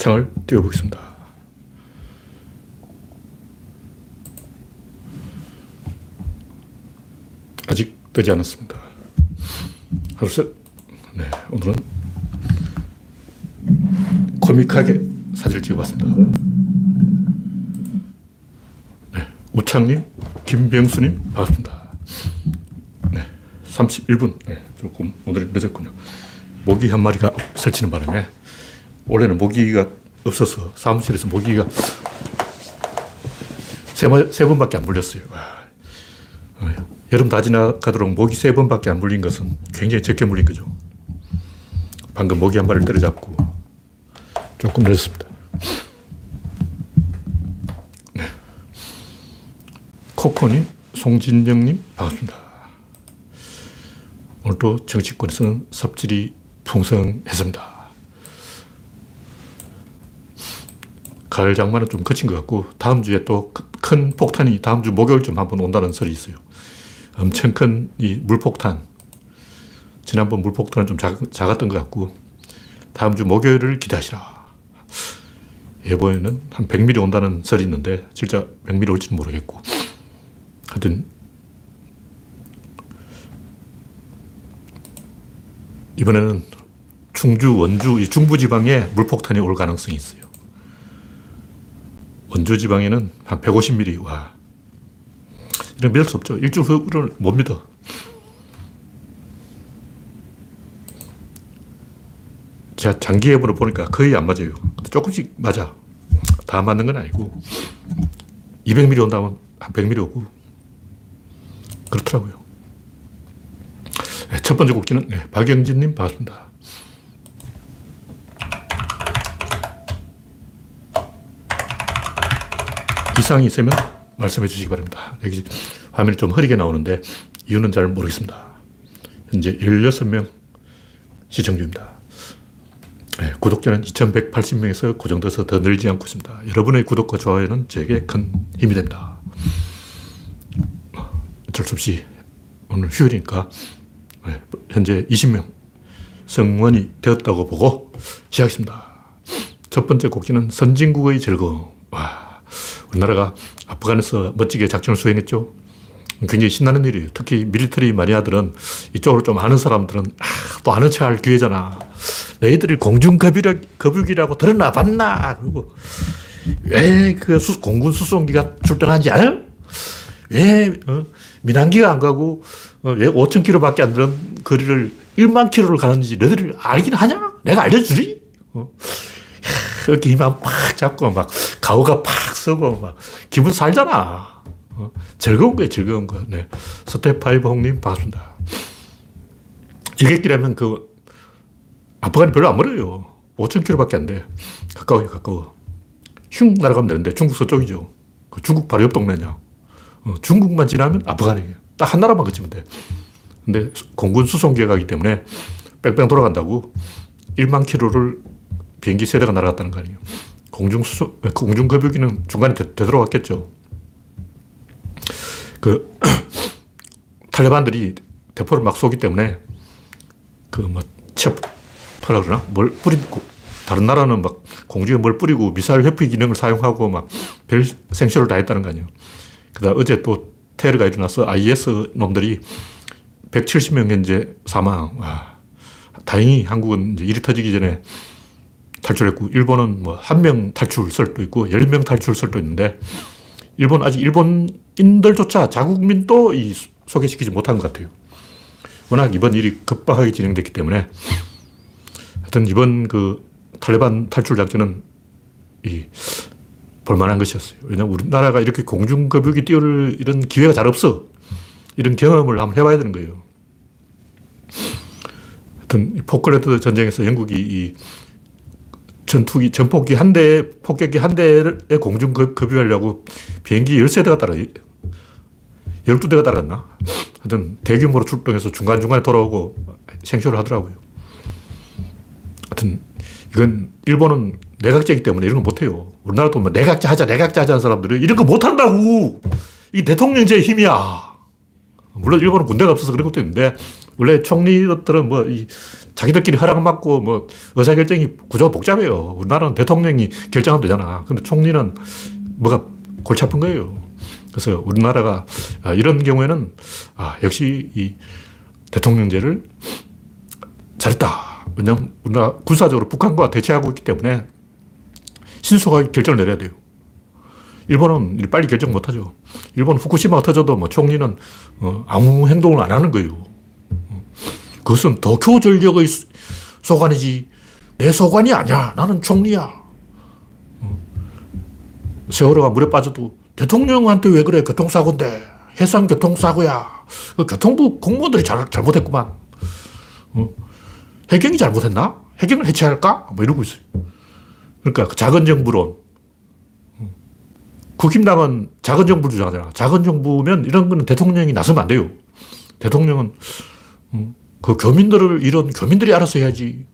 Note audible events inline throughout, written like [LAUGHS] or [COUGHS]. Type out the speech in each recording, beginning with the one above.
창을 띄워보겠습니다. 아직 뜨지 않았습니다. 둘, 셋. 네, 오늘은 코믹하게 사진을 찍어봤습니다. 네, 우창님, 김병수님, 반갑습니다. 네, 31분. 네, 조금 오늘은 늦었군요. 모기 한 마리가 설치는 바람에 원래는 모기가 없어서 사무실에서 모기가 세, 번밖에 안 물렸어요. 와. 어, 여름 다 지나가도록 모기 세 번밖에 안 물린 것은 굉장히 적게 물린 거죠. 방금 모기 한 마리를 때려잡고 조금 늦었습니다. 네. 코코님, 송진영님, 반갑습니다. 오늘도 정치권에서는 삽질이 풍성했습니다. 가을 장마는 좀 그친 것 같고 다음 주에 또 큰 폭탄이 다음 주 목요일쯤 한번 온다는 설이 있어요. 엄청 큰 이 물폭탄. 지난번 물폭탄은 좀 작, 작았던 것 같고 다음 주 목요일을 기대하시라. 예보에는 한 100mm 온다는 설이 있는데 진짜 100mm 올지는 모르겠고 하여튼 이번에는 충주, 원주, 이 중부지방에 물폭탄이 올 가능성이 있어요. 원주 지방에는 한 150mm, 와. 이런 믿을 수 없죠. 일주일 후를 못 믿어. 제가 장기 예보를 보니까 거의 안 맞아요. 조금씩 맞아. 다 맞는 건 아니고. 200mm 온다면 한 100mm 오고. 그렇더라고요. 네, 첫 번째 곡지는 네, 박영진님 반갑습니다. 이상이 있으면 말씀해 주시기 바랍니다. 여기 화면이 좀 흐리게 나오는데 이유는 잘 모르겠습니다. 현재 16명 시청 중입니다. 네, 구독자는 2180명에서 고정돼서 더 늘지 않고 있습니다. 여러분의 구독과 좋아요는 제게 큰 힘이 됩니다. 어쩔 수 없이 오늘 휴일이니까 네, 현재 20명 성원이 되었다고 보고 시작했습니다. 첫 번째 곡지는 선진국의 즐거움. 와, 우리나라가 아프간에서 멋지게 작전을 수행했죠. 굉장히 신나는 일이에요. 특히 미리터리 마니아들은 이쪽으로 좀 아는 사람들은 아, 또 아는 척 할 기회잖아. 너희들이 공중거북이라고 들었나 봤나? 그리고 왜 그 공군 수송기가 출동한지 알아요? 왜 어? 민항기가 안 가고 어, 왜 5천 킬로밖에 안 되는 거리를 1만 킬로를 가는지 너희들이 알긴 하냐? 내가 알려주리? 어. 이렇게 힘만 팍 잡고 막 가오가 팍 서고 막 기분 살잖아. 어. 즐거운 거예요, 즐거운 거. 네. 스테파이브 홍님 반갑습니다. 여객기라면 그 아프간이 별로 안 멀어요. 5천 킬로밖에 안 돼. 가까워요, 가까워. 슝 날아가면 되는데 중국 서쪽이죠. 그 중국 바로 옆 동네냐. 어, 중국만 지나면 아프간이에요. 딱 한 나라만 거치면 돼. 근데 공군 수송기가 가기 때문에 뺑뺑 돌아간다고 1만 킬로를 비행기 세 대가 날아갔다는 거 아니에요. 공중 수송, 공중 거북이는 중간에 되, 되돌아갔겠죠. 그, [CLEARS THROAT] 탈레반들이 대포를 막 쏘기 때문에 그 뭐, 체포라 그러나? 뭘 뿌리고, 다른 나라는 막 공중에 뭘 뿌리고 미사일 회피 기능을 사용하고 막 별 생쇼를 다 했다는 거 아니에요. 그다 어제 또 테러가 일어나서 IS 놈들이 170명 현재 사망. 와. 다행히 한국은 이제 일이 터지기 전에 탈출했고, 일본은 뭐 한 명 탈출설도 있고, 열 명 탈출설도 있는데, 일본 아직 일본인들조차 자국민도 이 소개시키지 못한 것 같아요. 워낙 이번 일이 급박하게 진행됐기 때문에, 하여튼 이번 그 탈레반 탈출 작전은 이 볼만한 것이었어요. 왜냐면 우리나라가 이렇게 공중거북이 띄울 이런 기회가 잘 없어. 이런 경험을 한번 해봐야 되는 거예요. 하여튼 포클랜드 전쟁에서 영국이 이 전투기, 전폭기 한 대, 폭격기 한 대에 공중 급유하려고 비행기 13대가 따라, 12대가 따랐나? 하여튼 대규모로 출동해서 중간중간에 돌아오고 생쇼를 하더라고요. 하여튼 이건 일본은 내각제이기 때문에 이런 거 못해요. 우리나라도 뭐 내각제 하자, 내각제 하자는 사람들이 이런 거 못한다고! 이 대통령제의 힘이야. 물론 일본은 군대가 없어서 그런 것도 있는데 원래 총리들은 뭐, 이, 자기들끼리 허락받고 뭐, 의사결정이 구조가 복잡해요. 우리나라는 대통령이 결정하면 되잖아. 근데 총리는 뭐가 골치 아픈 거예요. 그래서 우리나라가 아, 이런 경우에는 아, 역시 이 대통령제를 잘했다. 왜냐하면 우리나라 군사적으로 북한과 대치하고 있기 때문에 신속하게 결정을 내려야 돼요. 일본은 빨리 결정 못 하죠. 일본 후쿠시마가 터져도 뭐 총리는 어, 아무 행동을 안 하는 거예요. 어, 그것은 도쿄 전력의 소관이지 내 소관이 아니야. 나는 총리야. 어, 세월호가 물에 빠져도 대통령한테 왜 그래? 교통사고인데. 해상 교통사고야. 그 교통부 공무원들이 잘, 잘못했구만. 어, 해경이 잘못했나? 해경을 해체할까? 뭐 이러고 있어요. 그러니까 그 작은 정부론. 국힘당은 작은 정부 주장하잖아. 작은 정부면 이런 거는 대통령이 나서면 안 돼요. 대통령은 음, 그 교민들을 이런 교민들이 알아서 해야지.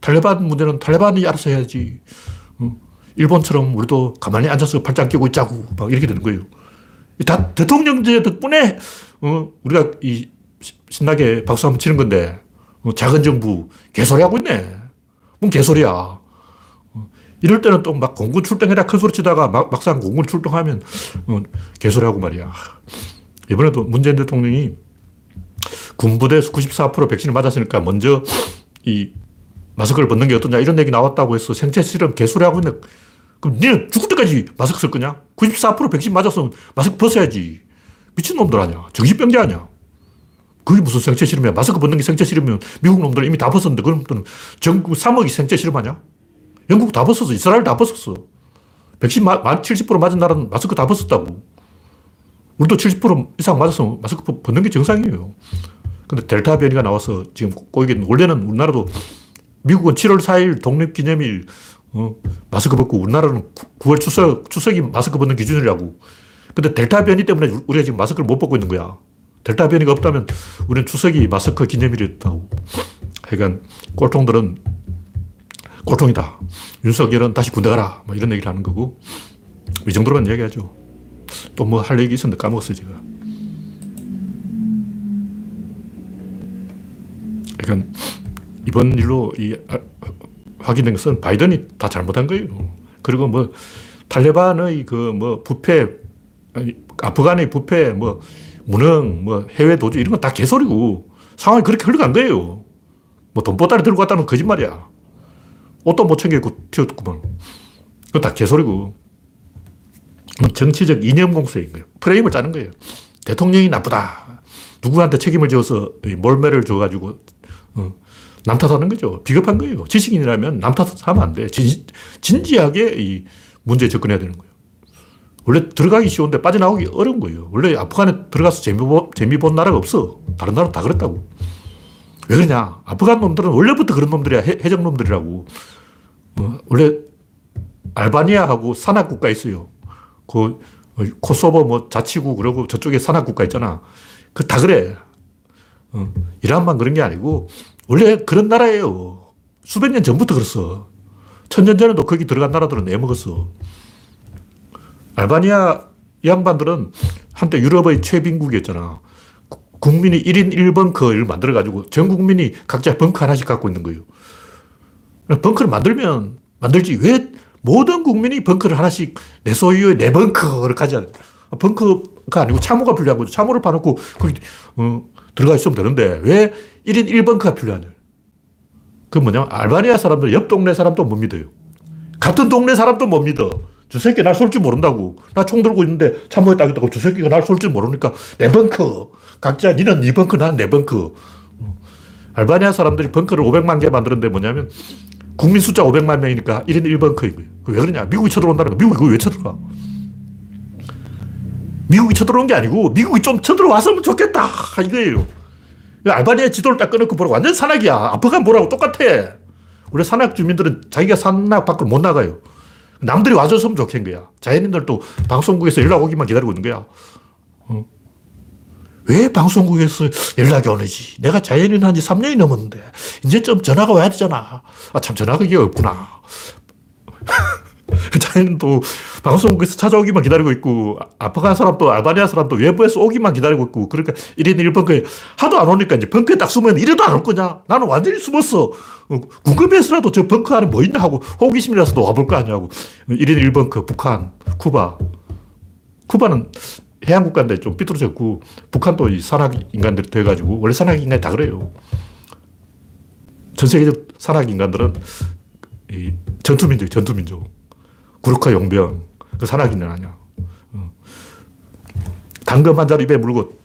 탈레반 문제는 탈레반이 알아서 해야지. 음, 일본처럼 우리도 가만히 앉아서 팔짱 끼고 있자고 막 이렇게 되는 거예요. 다 대통령제 덕분에 어, 우리가 이 신나게 박수 한번 치는 건데 어, 작은 정부 개소리 하고 있네. 뭔 개소리야. 어, 이럴 때는 또 막 공군 출동해라 큰 소리 치다가 막, 막상 공군 출동하면 어, 개소리하고 말이야. 이번에도 문재인 대통령이 군부대에서 94% 백신을 맞았으니까 먼저 이 마스크를 벗는 게 어떠냐 이런 얘기 나왔다고 해서 생체 실험 개소리 하고 있는 그럼 니는 죽을 때까지 마스크 쓸 거냐? 94% 백신 맞았으면 마스크 벗어야지. 미친놈들 아니야. 정신병자 아니야. 그게 무슨 생체 실험이야. 마스크 벗는 게 생체 실험이면 미국 놈들은 이미 다 벗었는데 그럼 또 전국 3억이 생체 실험 아니야? 영국 다 벗었어. 이스라엘 다 벗었어. 백신 만70% 맞은 나라는 마스크 다 벗었다고. 우리도 70% 이상 맞았으면 마스크 벗는 게 정상이에요. 근데 델타 변이가 나와서 지금 꼬이게 원래는 우리나라도 미국은 7월 4일 독립기념일 어, 마스크 벗고 우리나라는 9월 추석, 추석이 마스크 벗는 기준이라고. 근데 델타 변이 때문에 우리가 지금 마스크를 못 벗고 있는 거야. 델타 변이가 없다면 우리는 추석이 마스크 기념일이었다고. 하여간 꼴통들은 꼴통이다. 윤석열은 다시 군대 가라. 뭐 이런 얘기를 하는 거고. 이 정도로만 이야기하죠. 또 뭐 할 얘기 있었는데 까먹었어요, 제가. 그러니까 이번 일로 이 아, 확인된 것은 바이든이 다 잘못한 거예요. 그리고 뭐 탈레반의 그 뭐 부패, 아프간의 부패, 뭐 무능, 뭐 해외 도주 이런 건 다 개소리고 상황이 그렇게 흘러간 거예요. 뭐 돈보따리 들고 갔다는 거짓말이야. 옷도 못 챙기고 튀었구만. 그건 다 개소리고. 정치적 이념 공세인 거예요. 프레임을 짜는 거예요. 대통령이 나쁘다. 누구한테 책임을 져서 몰매를 줘가지고 어, 남 탓하는 거죠. 비겁한 거예요. 지식인이라면 남 탓하면 안 돼. 진, 진지하게 이 문제에 접근해야 되는 거예요. 원래 들어가기 쉬운데 빠져나오기 어려운 거예요. 원래 아프간에 들어가서 재미, 보, 재미 본 나라가 없어. 다른 나라 다 그랬다고. 왜 그러냐. 아프간 놈들은 원래부터 그런 놈들이야. 해, 해적 놈들이라고. 어, 원래 알바니아하고 산악국가 있어요. 그 코소보 뭐 자치구 그러고 저쪽에 산악국가 있잖아. 그 다 그래. 어, 이란만 그런 게 아니고 원래 그런 나라예요. 수백 년 전부터 그랬어. 천년 전에도 거기 들어간 나라들은 내먹었어. 알바니아 이 양반들은 한때 유럽의 최빈국이었잖아. 국민이 1인 1벙커를 만들어가지고 전 국민이 각자 벙커 하나씩 갖고 있는 거예요. 벙커를 만들면 만들지 왜 모든 국민이 벙커를 하나씩 내 소유의 내 벙커를 가져. 벙커가 아니고 참호가 필요한 거죠. 참호를 파놓고 거기 어, 들어가 있으면 되는데 왜 1인 1벙커가 필요하냐. 그 뭐냐면 알바니아 사람들 옆 동네 사람도 못 믿어요. 같은 동네 사람도 못 믿어. 저 새끼 날 쏠 줄 모른다고. 나 총 들고 있는데 참모에 딱 있다고 저 새끼가 날 쏠 줄 모르니까 내 벙커. 각자 니는 네 벙커, 나는 내 벙커. 알바니아 사람들이 벙커를 500만 개 만드는데 뭐냐면 국민 숫자 500만 명이니까 1인 1벙커인 거예요. 왜 그러냐? 미국이 쳐들어온다는 거. 미국이 그걸 왜 쳐들어가? 미국이 쳐들어온 게 아니고 미국이 좀 쳐들어왔으면 좋겠다. 이거예요. 알바니아 지도를 딱 꺼놓고 보라고. 완전 산악이야. 아프간 보라고 똑같아. 우리 산악 주민들은 자기가 산악 밖으로 못 나가요. 남들이 와줬으면 좋겠는 거야. 자연인들도 방송국에서 연락 오기만 기다리고 있는 거야. 어. 왜 방송국에서 연락이 오는지. 내가 자연인 한 지 3년이 넘었는데, 이제 좀 전화가 와야 되잖아. 아, 참, 전화가 이게 없구나. [LAUGHS] [LAUGHS] 우크라이나도 방송국에서 찾아오기만 기다리고 있고, 아프간 사람도 알바니아 사람도 외부에서 오기만 기다리고 있고, 그러니까 1인 1벙커에 하도 안 오니까 이제 벙커에 딱 숨으면 이래도 안 올 거냐? 나는 완전히 숨었어. 어, 궁금해서라도 저 벙커 안에 뭐 있나 하고 호기심이라서도 와볼 거 아니냐고. 1인 1벙커, 북한, 쿠바. 쿠바는 해양 국가인데 좀 삐뚤어졌고, 북한도 이 산악 인간들이 돼가지고, 원래 산악 인간이 다 그래요. 전 세계적 산악 인간들은 이 전투민족, 전투민족. 구르카 용병. 그 산악 인간 아니야. 어. 당금 한 자루 입에 물고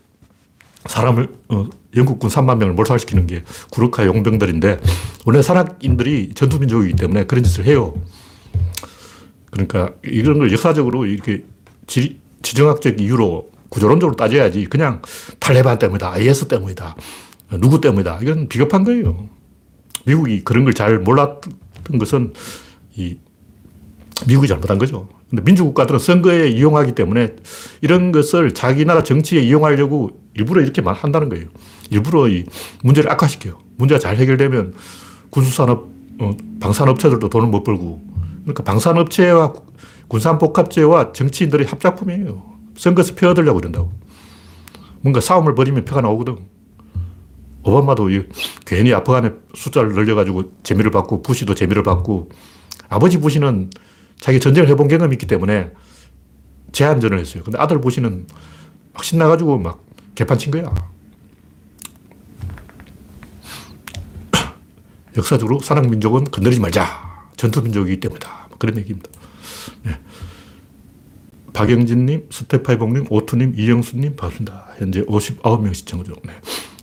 사람을, 어, 영국군 3만 명을 몰살시키는 게 구르카 용병들인데, 원래 산악인들이 전투민족이기 때문에 그런 짓을 해요. 그러니까 이런 걸 역사적으로 이렇게 지, 지정학적 이유로 구조론적으로 따져야지 그냥 탈레반 때문이다, IS 때문이다, 누구 때문이다. 이건 비겁한 거예요. 미국이 그런 걸 잘 몰랐던 것은 이 미국이 잘못한 거죠. 근데 민주국가들은 선거에 이용하기 때문에 이런 것을 자기 나라 정치에 이용하려고 일부러 이렇게 말 한다는 거예요. 일부러 이 문제를 악화시켜요. 문제가 잘 해결되면 군수산업, 어, 방산업체들도 돈을 못 벌고 그러니까 방산업체와 군산복합체와 정치인들의 합작품이에요. 선거에서 표 얻으려고 그런다고. 뭔가 싸움을 벌이면 표가 나오거든. 오바마도 이, 괜히 아프간에 숫자를 늘려가지고 재미를 받고, 부시도 재미를 받고, 아버지 부시는 자기 전쟁을 해본 경험이 있기 때문에 제한전을 했어요. 근데 아들 부시는 막 신나가지고 막 개판 친 거야. [COUGHS] 역사적으로 산악민족은 건드리지 말자. 전투민족이기 때문이다. 뭐 그런 얘기입니다. 네. 박영진님, 스테파이봉님, 오투님, 이영수님, 반갑습니다. 현재 59명 시청 중. 네.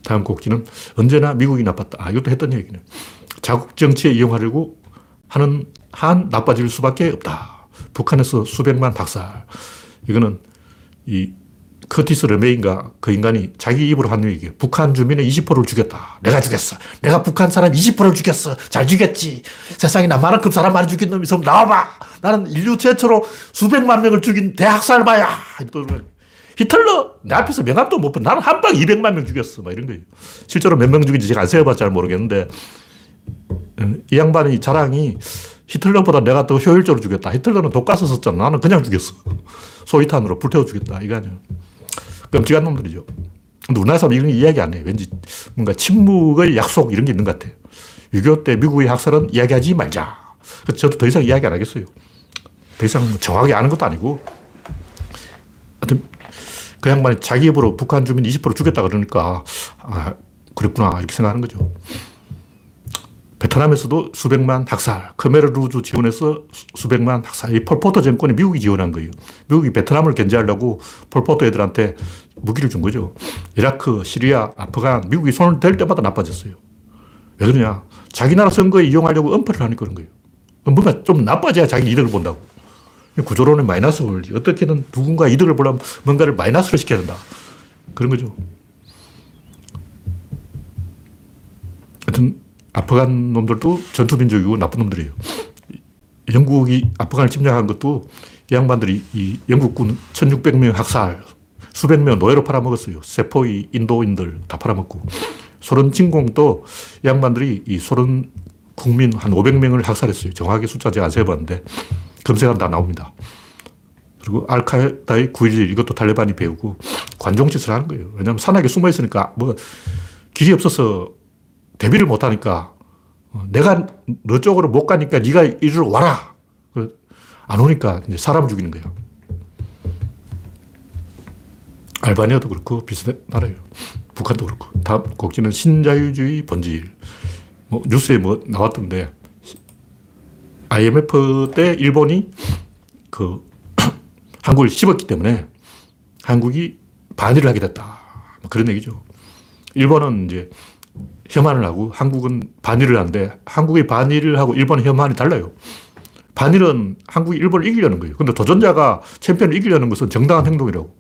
다음 곡지는 언제나 미국이 나빴다. 아, 이것도 했던 얘기네. 자국 정치에 이용하려고 하는 한 나빠질 수밖에 없다. 북한에서 수백만 박살. 이거는 이 커티스 레메인가 그 인간이 자기 입으로 한 얘기. 북한 주민의 20%를 죽였다. 내가 죽였어. 내가 북한 사람 20%를 죽였어. 잘 죽였지. 세상에 나만큼 사람 많이 죽인 놈이 있으면 나와봐. 나는 인류 최초로 수백만 명을 죽인 대학살바야. 히틀러 내 앞에서 명함도 못 본. 나는 한 방 200만 명 죽였어. 막 이런 거예요. 실제로 몇 명 죽인지 제가 안 세어봤자 잘 모르겠는데 이 양반이 자랑이 히틀러보다 내가 더 효율적으로 죽였다. 히틀러는 독가스 썼잖아. 나는 그냥 죽였어. [LAUGHS] 소위탄으로 불태워 죽였다. 이거 아니야. 끔찍한 놈들이죠. 근데 우리나라 사람 이런 이야기 안 해. 왠지 뭔가 침묵의 약속 이런 게 있는 것 같아. 6.25때 미국의 학살은 이야기하지 말자. 저도 더 이상 이야기 안 하겠어요. 더 이상 정확하게 아는 것도 아니고. 하여튼 그 양반이 자기 입으로 북한 주민 20% 죽였다 그러니까, 아, 그랬구나. 이렇게 생각하는 거죠. 베트남에서도 수백만 학살, khmer 지원해서 수백만 학살. 이 폴포트 정권이 미국이 지원한 거예요. 미국이 베트남을 견제하려고 폴포트 애들한테 무기를 준 거죠. 이라크, 시리아, 아프간, 미국이 손을 댈 때마다 나빠졌어요. 왜 그러냐? 자기 나라 선거에 이용하려고 엄폐를 하니까 그런 거예요. 뭔가 좀 나빠져야 자기 이득을 본다고. 구조론의 마이너스 원리. 어떻게든 누군가 이득을 보려면 뭔가를 마이너스를 시켜야 된다. 그런 거죠. 하여튼, 아프간 놈들도 전투민족이고 나쁜 놈들이에요. 영국이 아프간을 침략한 것도 이 양반들이 이 영국군 1600명 학살, 수백 명 노예로 팔아먹었어요. 세포이 인도인들 다 팔아먹고. 소련 진공도 이 양반들이 이 소련 국민 한 500명을 학살했어요. 정확하게 숫자 제가 안 세봤는데 검색하면 다 나옵니다. 그리고 알카에다의 9.11 이것도 탈레반이 배우고 관종짓을 하는 거예요. 왜냐하면 산악에 숨어 있으니까 뭐 길이 없어서 대비를 못하니까 어, 내가 너 쪽으로 못 가니까 네가 이리로 와라. 안 오니까 이제 사람 죽이는 거예요. 알바니아도 그렇고 비슷한 나라예요. 북한도 그렇고. 다음 곡지는 신자유주의 본질. 뭐 뉴스에 뭐 나왔던데 IMF 때 일본이 그 [CLEARS THROAT] 한국을 씹었기 때문에 한국이 반일을 하게 됐다. 뭐 그런 얘기죠. 일본은 이제 혐한을 하고 한국은 반일을 하는데 한국의 반일을 하고 일본의 혐한이 달라요. 반일은 한국이 일본을 이기려는 거예요. 근데 도전자가 챔피언을 이기려는 것은 정당한 행동이라고.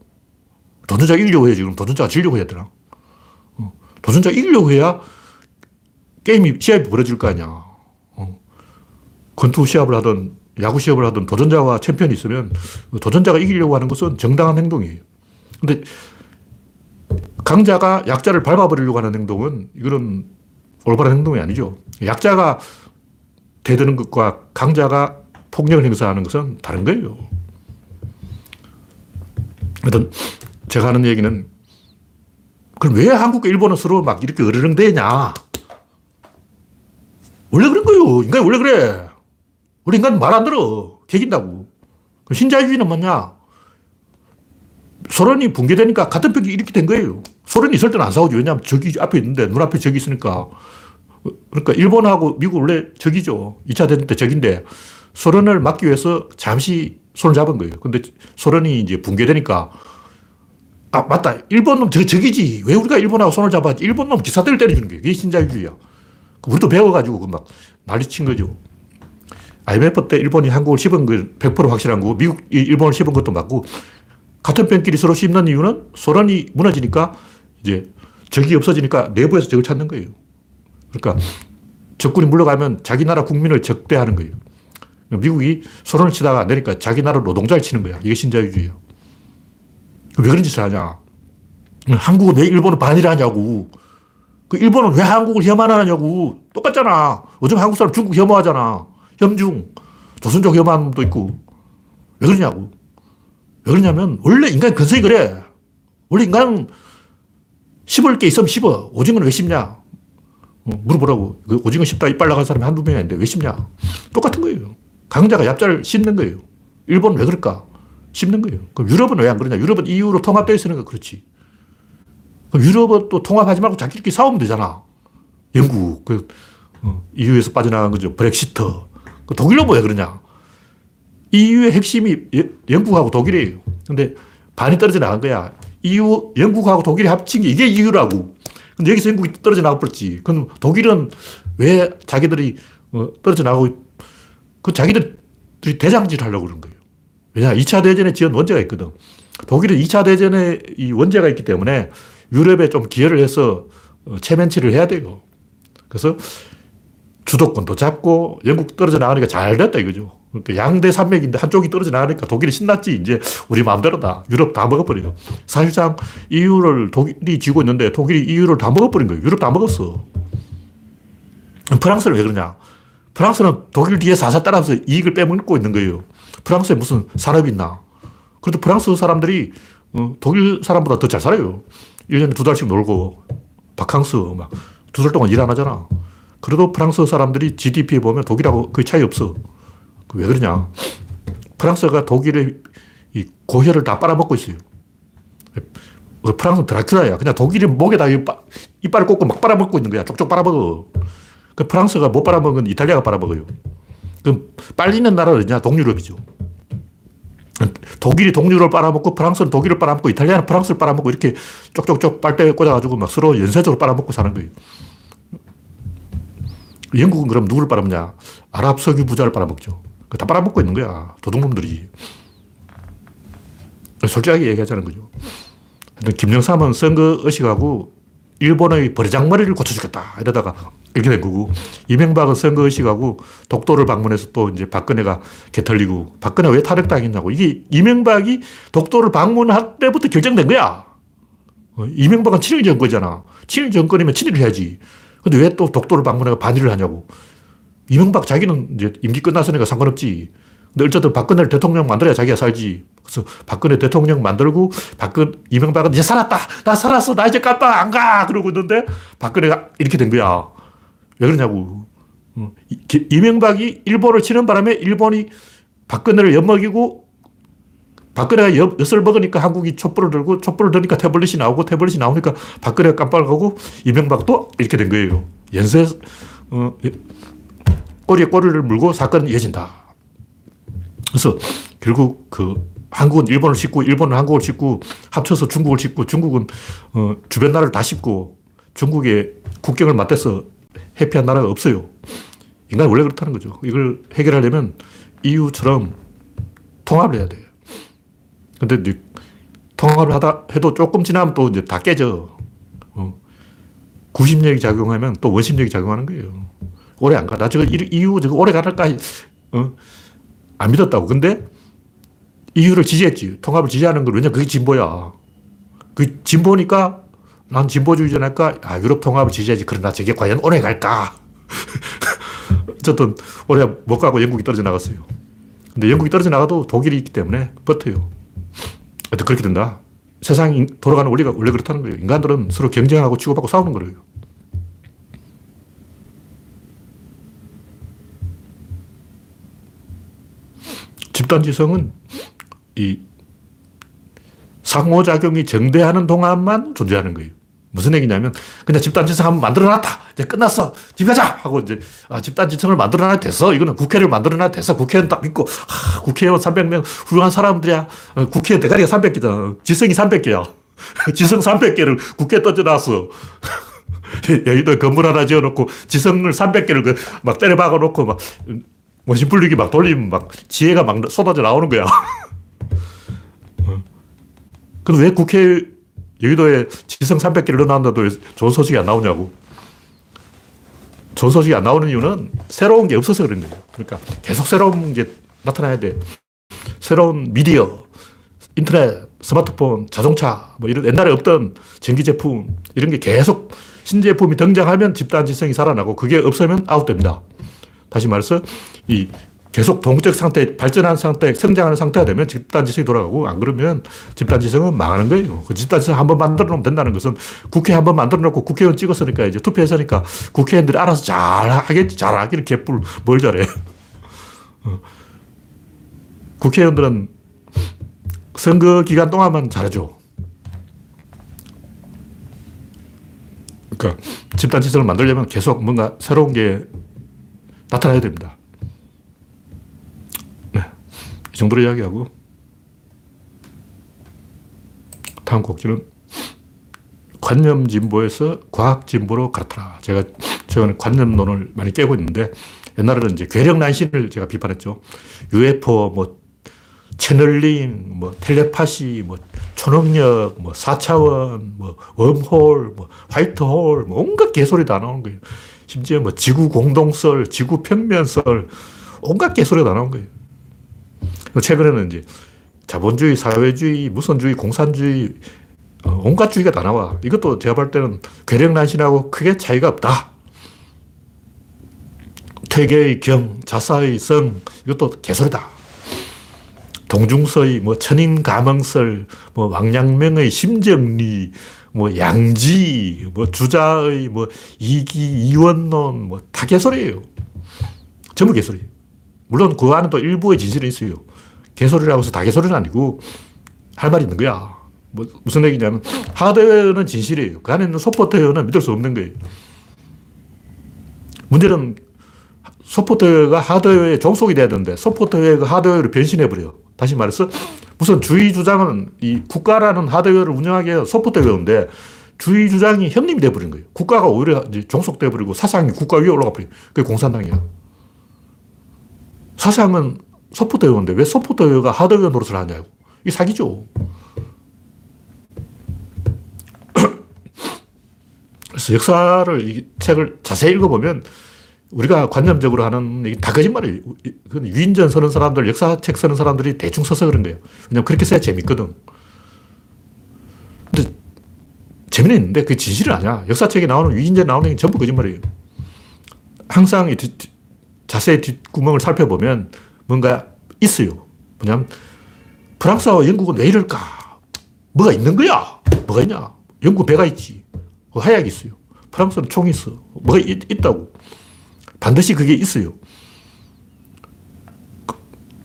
도전자가 이기려고 해야지. 그럼 도전자가 지려고 해야 되나? 어. 도전자가 이기려고 해야 게임이, 시합이 벌어질 거 아니야. 어. 권투 시합을 하든 야구 시합을 하든 도전자와 챔피언이 있으면 도전자가 이기려고 하는 것은 정당한 행동이에요. 근데 강자가 약자를 밟아버리려고 하는 행동은 이거는 올바른 행동이 아니죠. 약자가 대드는 것과 강자가 폭력을 행사하는 것은 다른 거예요. 하여튼 제가 하는 얘기는 그럼 왜 한국과 일본은 서로 막 이렇게 어르렁대냐? 원래 그런 거요. 인간이 원래 그래. 우리 인간 말 안 들어. 개긴다고. 신자유주의는 뭐냐? 소련이 붕괴되니까 같은 벽이 이렇게 된 거예요. 소련이 있을 때는 안 싸우죠. 왜냐하면 적이 앞에 있는데 눈앞에 적이 있으니까. 그러니까 일본하고 미국 원래 적이죠. 2차 대전 때 적인데 소련을 막기 위해서 잠시 손을 잡은 거예요. 근데 소련이 이제 붕괴되니까 아, 맞다. 일본 놈 저, 적이지. 왜 우리가 일본하고 손을 잡아야지? 일본 놈 기사들을 때려주는 거예요. 그게 신자유주의야. 우리도 배워가지고 막 난리친 거죠. IMF 때 일본이 한국을 씹은 거100% 확실한 거고, 미국이 일본을 씹은 것도 맞고, 같은 편끼리 서로 씹는 이유는 소련이 무너지니까 이제 적이 없어지니까 내부에서 적을 찾는 거예요. 그러니까 적군이 물러가면 자기 나라 국민을 적대하는 거예요. 미국이 소련을 치다가 안 되니까 자기 나라 노동자를 치는 거야. 이게 신자유주의예요. 왜 그런 짓을 하냐? 한국은 왜 일본을 반일하냐고. 그 일본은 왜 한국을 혐한하냐고. 똑같잖아. 요즘 한국 사람 중국 혐오하잖아. 혐중. 조선족 놈도 있고. 왜 그러냐고. 왜 그러냐면 원래 인간 근성이 그래. 원래 인간은 씹을 게 있으면 씹어. 오징어는 왜 씹냐? 어, 물어보라고. 그 오징어 씹다 이빨 나간 사람이 한두 명이 아닌데 왜 씹냐? 똑같은 거예요. 강자가 얍자를 씹는 거예요. 일본은 왜 그럴까? 씹는 거예요. 그럼 유럽은 왜 안 그러냐? 유럽은 EU로 통합되어 있으니까 그렇지. 그럼 유럽은 또 통합하지 말고 자기들끼리 싸우면 되잖아. 영국, 그, 어, EU에서 빠져나간 거죠. 브렉시터. 그 독일은 왜 그러냐? EU의 핵심이 영국하고 독일이에요. 근데 반이 떨어져 나간 거야. EU, 영국하고 독일이 합친 게 이게 EU라고. 근데 여기서 영국이 떨어져 나가버렸지. 그럼 독일은 왜 자기들이 어, 떨어져 나가고, 그 자기들이 대장질 하려고 그런 거예요. 왜냐, 2차 대전에 지은 원죄가 있거든. 독일은 2차 대전에 이 원죄가 있기 때문에 유럽에 좀 기여를 해서 어, 체면치를 해야 돼요. 그래서 주도권도 잡고 영국 떨어져 나가니까 잘 됐다 이거죠. 그러니까 양대 산맥인데 한쪽이 떨어져 나가니까 독일이 신났지. 이제 우리 마음대로다. 유럽 다 먹어버려요. 사실상 EU를 독일이 쥐고 있는데 독일이 EU를 다 먹어버린 거예요. 유럽 다 먹었어. 프랑스는 왜 그러냐? 프랑스는 독일 뒤에 사사 따라서 이익을 빼먹고 있는 거예요. 프랑스에 무슨 산업이 있나? 그래도 프랑스 사람들이 어, 독일 사람보다 더 잘 살아요. 1년에 두 달씩 놀고, 바캉스, 막, 두 달 동안 일 안 하잖아. 그래도 프랑스 사람들이 GDP에 보면 독일하고 거의 차이 없어. 왜 그러냐. 프랑스가 독일의 이 고혈을 다 빨아먹고 있어요. 그 프랑스는 드라큘라야. 그냥 독일이 목에다 이빨을 꽂고 막 빨아먹고 있는 거야. 쪽쪽 빨아먹어. 그 프랑스가 못 빨아먹은 이탈리아가 빨아먹어요. 그럼 빨리는 나라는 어디냐? 동유럽이죠. 독일이 동유럽을 빨아먹고 프랑스는 독일을 빨아먹고 이탈리아는 프랑스를 빨아먹고 이렇게 쪽쪽쪽 빨대 꽂아가지고 막 서로 연쇄적으로 빨아먹고 사는 거예요. 영국은 그럼 누구를 빨아먹냐? 아랍 석유 부자를 빨아먹죠. 다 빨아먹고 있는 거야. 도둑놈들이. 솔직하게 얘기하자는 거죠. 김영삼은 선거 의식하고 일본의 버리장머리를 고쳐주겠다. 이러다가 이렇게 된 거고, 이명박은 선거 의식하고 독도를 방문해서 또 이제 박근혜가 개털리고, 박근혜 왜 탈핵당했냐고. 이게 이명박이 독도를 방문할 때부터 결정된 거야. 어, 이명박은 친일 정권이잖아. 친일 정권이면 친일을 해야지. 근데 왜 또 독도를 방문해서 반일을 하냐고. 이명박 자기는 이제 임기 끝났으니까 상관없지. 근데 어쨌든 박근혜를 대통령 만들어야 자기가 살지. 그래서 박근혜 대통령 만들고 박근 이명박은 이제 살았다. 나 살았어. 나 이제 깜빡 안 가. 그러고 있는데 박근혜가 이렇게 된 거야. 왜 그러냐고. 어, 이명박이 일본을 치는 바람에 일본이 박근혜를 엿먹이고 박근혜가 엿을 먹으니까 한국이 촛불을 들고 촛불을 들니까 태블릿이 나오고 태블릿이 나오니까 박근혜가 깜빡하고 이명박도 이렇게 된 거예요. 연쇄 어, 꼬리에 꼬리를 물고 사건은 이어진다. 그래서 결국 그 한국은 일본을 싣고 일본은 한국을 싣고 합쳐서 중국을 싣고 중국은 어, 주변 나라를 다 싣고 중국의 국경을 맞대서 회피한 나라가 없어요. 인간이 원래 그렇다는 거죠. 이걸 해결하려면 EU처럼 통합을 해야 돼요. 근데 통합을 하다 해도 조금 지나면 또 이제 다 깨져. 어. 구심력이 작용하면 또 원심력이 작용하는 거예요. 오래 안 가. 나 저거 EU 저거 오래 가랄까, 어? 안 믿었다고. 근데 EU를 지지했지. 통합을 지지하는 걸 왜냐 그게 진보야. 그 진보니까 난 진보주의자니까 아, 유럽 통합을 지지하지. 그러나 저게 과연 오래 갈까? [LAUGHS] 어쨌든 오래 못 가고 영국이 떨어져 나갔어요. 근데 영국이 떨어져 나가도 독일이 있기 때문에 버텨요. 그렇게 된다. 세상이 돌아가는 원리가 원래 그렇다는 거예요. 인간들은 서로 경쟁하고 치고받고 싸우는 거예요. 집단지성은 이 상호작용이 정대하는 동안만 존재하는 거예요. 무슨 얘기냐면 그냥 집단지성 한번 만들어놨다. 이제 끝났어. 집 가자 하고 이제 아, 집단지성을 만들어놔야 됐어. 이거는 국회를 만들어놔야 됐어. 국회의원 딱 믿고 아, 국회의원 300명 훌륭한 사람들이야. 어, 국회 대가리가 300개잖아. 지성이 300개야. [LAUGHS] 지성 300개를 국회에 던져놨어. [LAUGHS] 여기도 건물 하나 지어놓고 지성을 300개를 막 때려 박아 놓고 막 원심 불리기 막 돌리면 막 지혜가 막 쏟아져 나오는 거야. [LAUGHS] 근데 왜 국회 여의도에 지성 300개를 넣어놨는데도 좋은 소식이 안 나오냐고. 좋은 소식이 안 나오는 이유는 새로운 게 없어서 그런 거예요. 그러니까 계속 새로운 게 나타나야 돼. 새로운 미디어, 인터넷, 스마트폰, 자동차, 뭐 이런 옛날에 없던 전기 제품, 이런 게 계속 신제품이 등장하면 집단 지성이 살아나고 그게 없으면 아웃됩니다. 다시 말해서 이 계속 동적 상태, 발전한 상태, 성장하는 상태가 되면 집단지성이 돌아가고 안 그러면 집단지성은 망하는 거예요. 그 집단지성 한번 만들어 놓으면 된다는 것은 국회 한번 만들어 놓고 국회의원 찍었으니까 이제 투표했으니까 국회의원들이 알아서 잘 하겠지. 잘 하기는 개뿔 뭘 잘해. 어. 국회의원들은 선거 기간 동안만 잘해줘. 그러니까 집단지성을 만들려면 계속 뭔가 새로운 게 나타나야 됩니다. 네. 이 정도로 이야기하고, 다음 곡지는 관념 진보에서 과학 진보로 갈아타라. 제가 최근에 관념론을 많이 깨고 있는데, 옛날에는 이제 괴력 난신을 제가 비판했죠. UFO, 뭐, 채널링, 뭐, 텔레파시, 뭐, 초능력, 뭐, 4차원, 뭐, 웜홀, 뭐, 화이트홀, 뭐, 온갖 개소리 다 나오는 거예요. 심지어 뭐 지구 공동설, 지구 평면설, 온갖 개소리가 다 나온 거예요. 최근에는 이제 자본주의, 사회주의, 무선주의, 공산주의, 어, 온갖 주의가 다 나와. 이것도 제가 볼 때는 괴력난신하고 크게 차이가 없다. 퇴계의 경, 자사의 성, 이것도 개소리다. 동중서의 뭐 천인가망설, 뭐 왕양명의 심정리, 뭐 양지, 뭐 주자의 뭐 이기, 이원론, 뭐 다 개소리예요. 전부 개소리. 물론 그 안에 또 일부의 진실이 있어요. 개소리라고 해서 다 개소리는 아니고 할 말이 있는 거야. 뭐 무슨 얘기냐면 하드웨어는 진실이에요. 그 안에 있는 소프트웨어는 믿을 수 없는 거예요. 문제는 소프트웨어가 하드웨어에 종속이 돼야 되는데 소프트웨어가 하드웨어로 변신해버려요. 다시 말해서 무슨 주의 주장은 이 국가라는 하드웨어를 운영하게 소프트웨어인데 주의 주장이 형님이 돼버린 거예요. 국가가 오히려 이제 종속돼버리고 사상이 국가 위에 올라가 버린 그게 공산당이에요. 사상은 소프트웨어인데 왜 소프트웨어가 하드웨어 노릇을 하냐고. 이게 사기죠. 그래서 역사를, 이 책을 자세히 읽어보면 우리가 관념적으로 하는 다 거짓말이에요. 위인전 쓰는 사람들, 역사책 쓰는 사람들이 대충 써서 그런 거예요. 왜냐면 그렇게 써야 재밌거든. 근데 재미는 있는데 그게 진실은 아니야. 역사책에 나오는 위인전 나오는 게 전부 거짓말이에요. 항상 뒷, 자세히 뒷구멍을 살펴보면 뭔가 있어요. 뭐냐면 프랑스와 영국은 왜 이럴까? 뭐가 있는 거야? 뭐가 있냐? 영국 배가 있지. 화약이 있어요. 프랑스는 총이 있어. 뭐가 있, 있다고. 반드시 그게 있어요.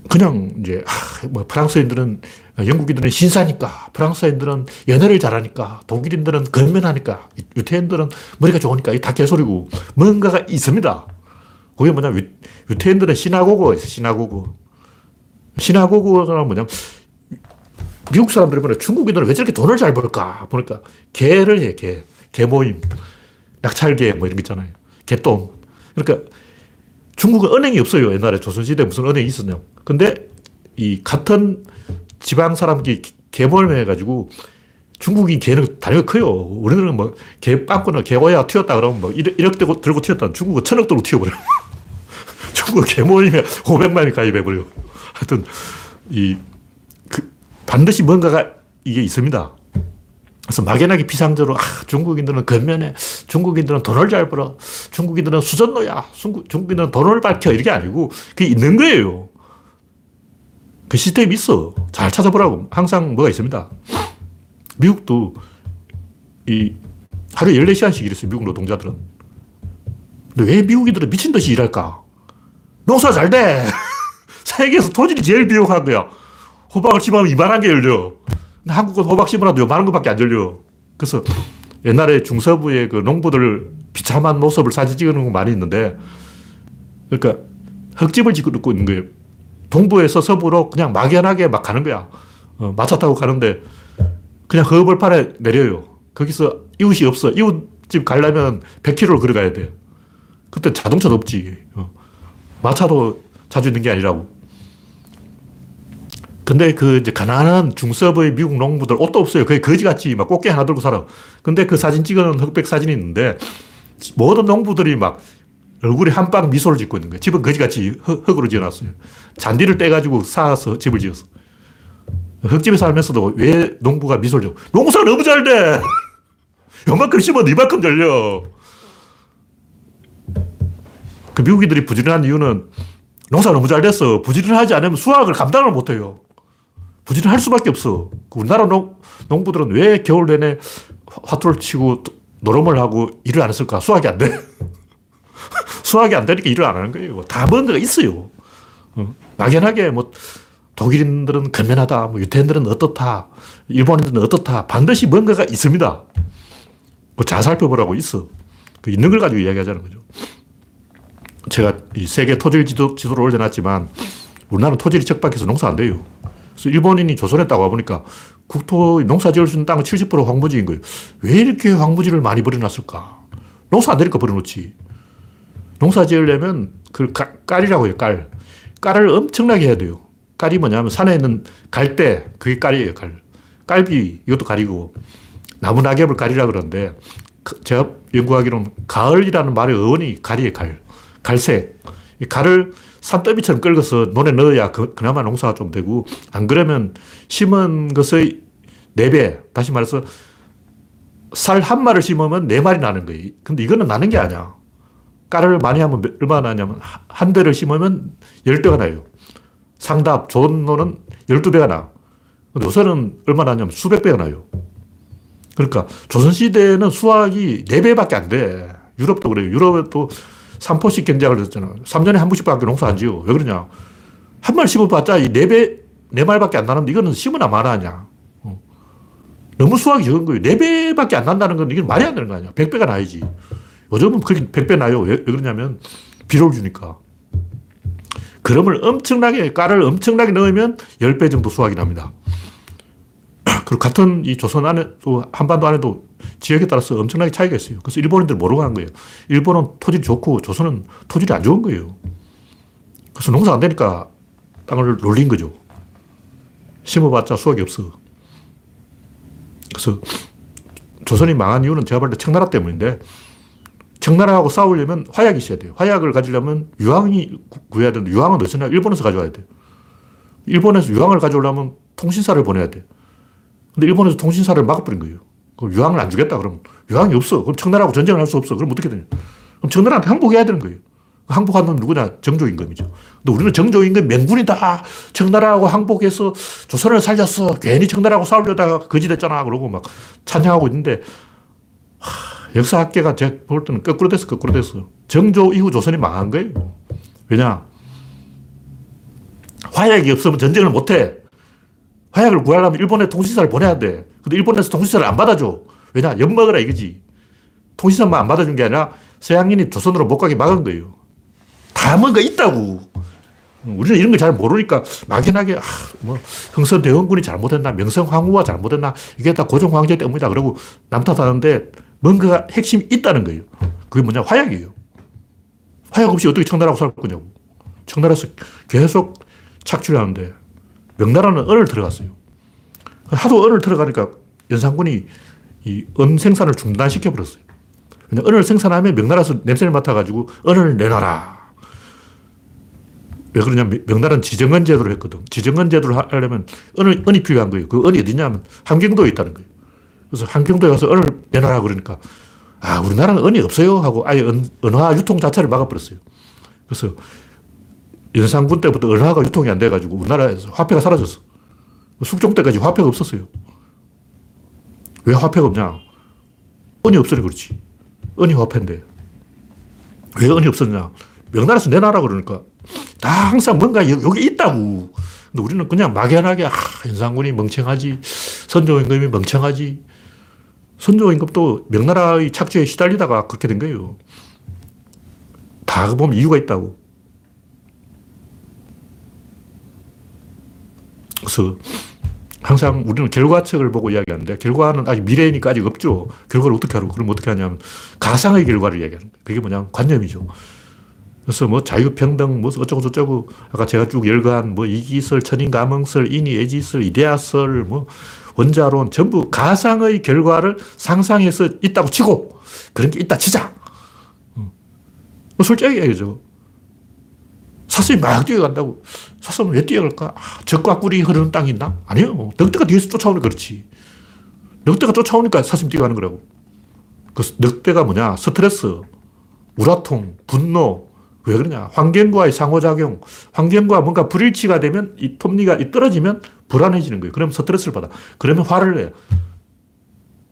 그냥 이제 뭐 프랑스인들은 영국인들은 신사니까 프랑스인들은 연애를 잘하니까 독일인들은 건면하니까 유태인들은 머리가 좋으니까 다 개소리고 뭔가가 있습니다. 그게 뭐냐 유태인들은 시나고고 시나고고 시나고고가 뭐냐면 미국 사람들이 보면 중국인들은 왜 저렇게 돈을 잘 벌까 보니까 개를 해 개. 개 모임 낙찰개 뭐 이런 거 있잖아요. 개똥 그러니까 중국은 은행이 없어요. 옛날에 조선시대 무슨 은행이 있었냐. 근데 이 같은 지방 사람끼리 개몰 해가지고 중국인 개는 단위가 커요. 우리는 뭐개 빵꾸나 개고야 튀었다 그러면 뭐 1억, 1억 들고, 들고 튀었다. 중국은 천억 들고 튀어버려. [LAUGHS] 중국 개 모임에 500만이 가입해버려. 하여튼, 이, 그, 반드시 뭔가가 이게 있습니다. 그래서 막연하게 비상적으로, 아, 중국인들은 겉면에, 중국인들은 돈을 잘 벌어, 중국인들은 수전노야, 중국, 중국인들은 돈을 밝혀, 이게 아니고, 그게 있는 거예요. 그 시스템이 있어. 잘 찾아보라고. 항상 뭐가 있습니다. 미국도 이 하루에 14시간씩 일했어요. 미국 노동자들은. 근데 왜 미국인들은 미친 듯이 일할까? 농사 잘 돼! [LAUGHS] 세계에서 토질이 제일 비옥한 거야. 호박을 심으면 이만한 게 열려. 한국은 호박 심으라도 요만한 것밖에 안 열려. 그래서 옛날에 중서부의 그 농부들 비참한 모습을 사진 찍어 놓은 거 많이 있는데, 그러니까 흙집을 짓고 있는 거예요. 동부에서 서부로 그냥 막연하게 막 가는 거야. 어, 마차 타고 가는데 그냥 허벌판에 내려요. 거기서 이웃이 없어. 이웃집 가려면 100km를 걸어가야 돼. 그때 자동차도 없지. 어. 마차도 자주 있는 게 아니라고. 근데 그 이제 가난한 중서부의 미국 농부들 옷도 없어요. 거의 거지같이 막 꽃게 하나 들고 살아. 근데 그 사진 찍어놓은 흑백 사진이 있는데 모든 농부들이 막 얼굴에 한방 미소를 짓고 있는 거예요. 집은 거지같이 흙, 으로 지어놨어요. 잔디를 떼가지고 쌓아서 집을 지었어. 흙집에 살면서도 왜 농부가 미소를 줘? 농사 너무 잘 돼! [LAUGHS] 요만큼 심어도 이만큼 열려. 그 미국인들이 부지런한 이유는 농사 너무 잘 됐어. 부지런하지 않으면 수확을 감당을 못 해요. 부지런할 수밖에 없어. 그 우리나라 농, 농부들은 왜 겨울 내내 화투를 치고 노름을 하고 일을 안 했을까? 수확이 안 돼. [LAUGHS] 수학이 안 되니까 일을 안 하는 거예요. 다 뭔가가 있어요. 어. 막연하게 뭐 독일인들은 건면하다, 뭐 유태인들은 어떻다, 일본인들은 어떻다. 반드시 뭔가가 있습니다. 뭐잘 살펴보라고 있어. 그 있는 걸 가지고 이야기하자는 거죠. 제가 이 세계 토질 지도, 지도를 올려놨지만 우리나라는 토질이 척박해서 농사 안 돼요. 그래서 일본인이 조선에 딱 와보니까 국토 농사 지을 수 있는 땅은 70% 황무지인 거예요. 왜 이렇게 황무지를 많이 버려놨을까? 농사 안 되니까 버려놓지. 농사 지으려면 그 깔이라고 해요, 깔. 깔을 엄청나게 해야 돼요. 깔이 뭐냐면 산에 있는 갈대, 그게 깔이에요, 깔. 깔비, 이것도 깔이고, 나무 낙엽을 깔이라 그러는데, 그 제가 연구하기로는 가을이라는 말의 어원이 깔이에요, 깔. 갈색. 이 깔을 산더미처럼 긁어서 논에 넣어야 그, 그나마 농사가 좀 되고, 안 그러면 심은 것의 4배, 다시 말해서 쌀한 마를 심으면 4마리 나는 거예요. 근데 이거는 나는 게 아니야. 깔을 많이 하면 얼마나 나냐면 한 대를 심으면 10배가 나요. 상답, 좋은 노는 12배가 나. 근데 요새는 얼마나 나냐면 수백 배가 나요. 그러니까 조선시대에는 수확이 4배밖에 안 돼. 유럽도 그래요. 유럽도 3포씩 경작을 했잖아. 3년에 한 번씩밖에 농사 안 지어. 왜 그러냐. 한 말 심어봤자 이 4배, 4말밖에 안 나는데 이거는 심으나 마나냐. 어. 너무 수확이 적은 거예요. 4배밖에 안 난다는 건 이게 말이 안 되는 거 아니야. 100배가 나야지. 요즘은 그렇게 100배 나요. 왜, 왜 그러냐면 비료를 주니까. 그럼을 엄청나게, 깔을 엄청나게 넣으면 10배 정도 수확이 납니다. 그리고 같은 이 조선 안에 또 한반도 안에도 지역에 따라서 엄청나게 차이가 있어요. 그래서 일본인들 모르고 한 거예요. 일본은 토질이 좋고 조선은 토질이 안 좋은 거예요. 그래서 농사 안 되니까 땅을 놀린 거죠. 심어봤자 수확이 없어. 그래서 조선이 망한 이유는 제가 볼 때 청나라 때문인데 청나라하고 싸우려면 화약이 있어야 돼요. 화약을 가지려면 유황이 구해야 되는데 유황은 어디서 냐 일본에서 가져와야 돼요. 일본에서 유황을 가져오려면 통신사를 보내야 돼요. 근데 일본에서 통신사를 막아버린 거예요. 그럼 유황을 안 주겠다. 그럼 유황이 없어. 그럼 청나라하고 전쟁을 할 수 없어. 그럼 어떻게 되냐. 그럼 청나라한테 항복해야 되는 거예요. 항복한 놈 누구냐? 정조임금이죠. 근데 우리는 정조임금 맹군이다. 청나라하고 항복해서 조선을 살렸어. 괜히 청나라하고 싸우려다가 거지 됐잖아. 그러고 막 찬양하고 있는데 하, 역사학계가 제가 볼 때는 거꾸로 됐어, 거꾸로 됐어. 정조 이후 조선이 망한 거예요. 왜냐? 화약이 없으면 전쟁을 못 해. 화약을 구하려면 일본에 통신사를 보내야 돼. 근데 일본에서 통신사를 안 받아줘. 왜냐? 엿먹으라 이거지. 통신사만 안 받아준 게 아니라 서양인이 조선으로 못 가게 막은 거예요. 다 뭔가 있다고. 우리는 이런 걸 잘 모르니까 막연하게, 아, 뭐, 흥선 대원군이 잘못했나, 명성 황후가 잘못했나, 이게 다 고종 황제 때문이다. 그러고 남 탓하는데 뭔가 핵심이 있다는 거예요. 그게 뭐냐? 화약이에요. 화약 없이 어떻게 청나라하고 살 거냐고. 청나라에서 계속 착취하는데 명나라는 은을 들어갔어요. 하도 은을 들어가니까 연산군이 이 은 생산을 중단시켜 버렸어요. 그냥 은을 생산하면 명나라에서 냄새를 맡아가지고 은을 내놔라. 왜 그러냐면 명나라는 지정은 제도를 했거든. 지정은 제도를 하려면 은을, 은이 필요한 거예요. 그 은이 어디냐면 함경도에 있다는 거예요. 그래서 한경도에 가서 은을 내놔라 그러니까 아, 우리나라는 은이 없어요 하고 아예 은, 은화 유통 자체를 막아버렸어요. 그래서 연산군 때부터 은하가 유통이 안 돼가지고 우리나라에서 화폐가 사라졌어. 숙종 때까지 화폐가 없었어요. 왜 화폐가 없냐? 은이 없으니 그렇지. 은이 화폐인데. 왜 은이 없었냐? 명나라에서 내놔라 그러니까 다 항상 뭔가 여기 있다고. 근데 우리는 그냥 막연하게 아, 연산군이 멍청하지. 선조임금이 멍청하지. 선조임금도 명나라의 착취에 시달리다가 그렇게 된 거예요. 다 보면 이유가 있다고. 그래서 항상 우리는 결과책을 보고 이야기하는데 결과는 아직 미래니까 아직 없죠. 결과를 어떻게 하라고? 그럼 어떻게 하냐면 가상의 결과를 이야기하는 거예요. 그게 뭐냐 관념이죠. 그래서 뭐 자유평등, 뭐 어쩌고저쩌고, 아까 제가 쭉 열간, 뭐 이기설, 천인감흥설, 인이, 애지설, 이데아설, 뭐 원자론, 전부 가상의 결과를 상상해서 있다고 치고, 그런 게 있다 치자. 뭐 솔직하게 얘기죠. 사슴이 막 뛰어간다고. 사슴은 왜 뛰어갈까? 아, 적과 꿀이 흐르는 땅이 있나? 아니요. 늑대가 뒤에서 쫓아오니 그렇지. 늑대가 쫓아오니까 사슴이 뛰어가는 거라고. 그 늑대가 뭐냐? 스트레스, 우라통, 분노, 왜 그러냐? 환경과의 상호작용, 환경과 뭔가 불일치가 되면 이 톱니가 떨어지면 불안해지는 거예요. 그러면 스트레스를 받아. 그러면 화를 내요.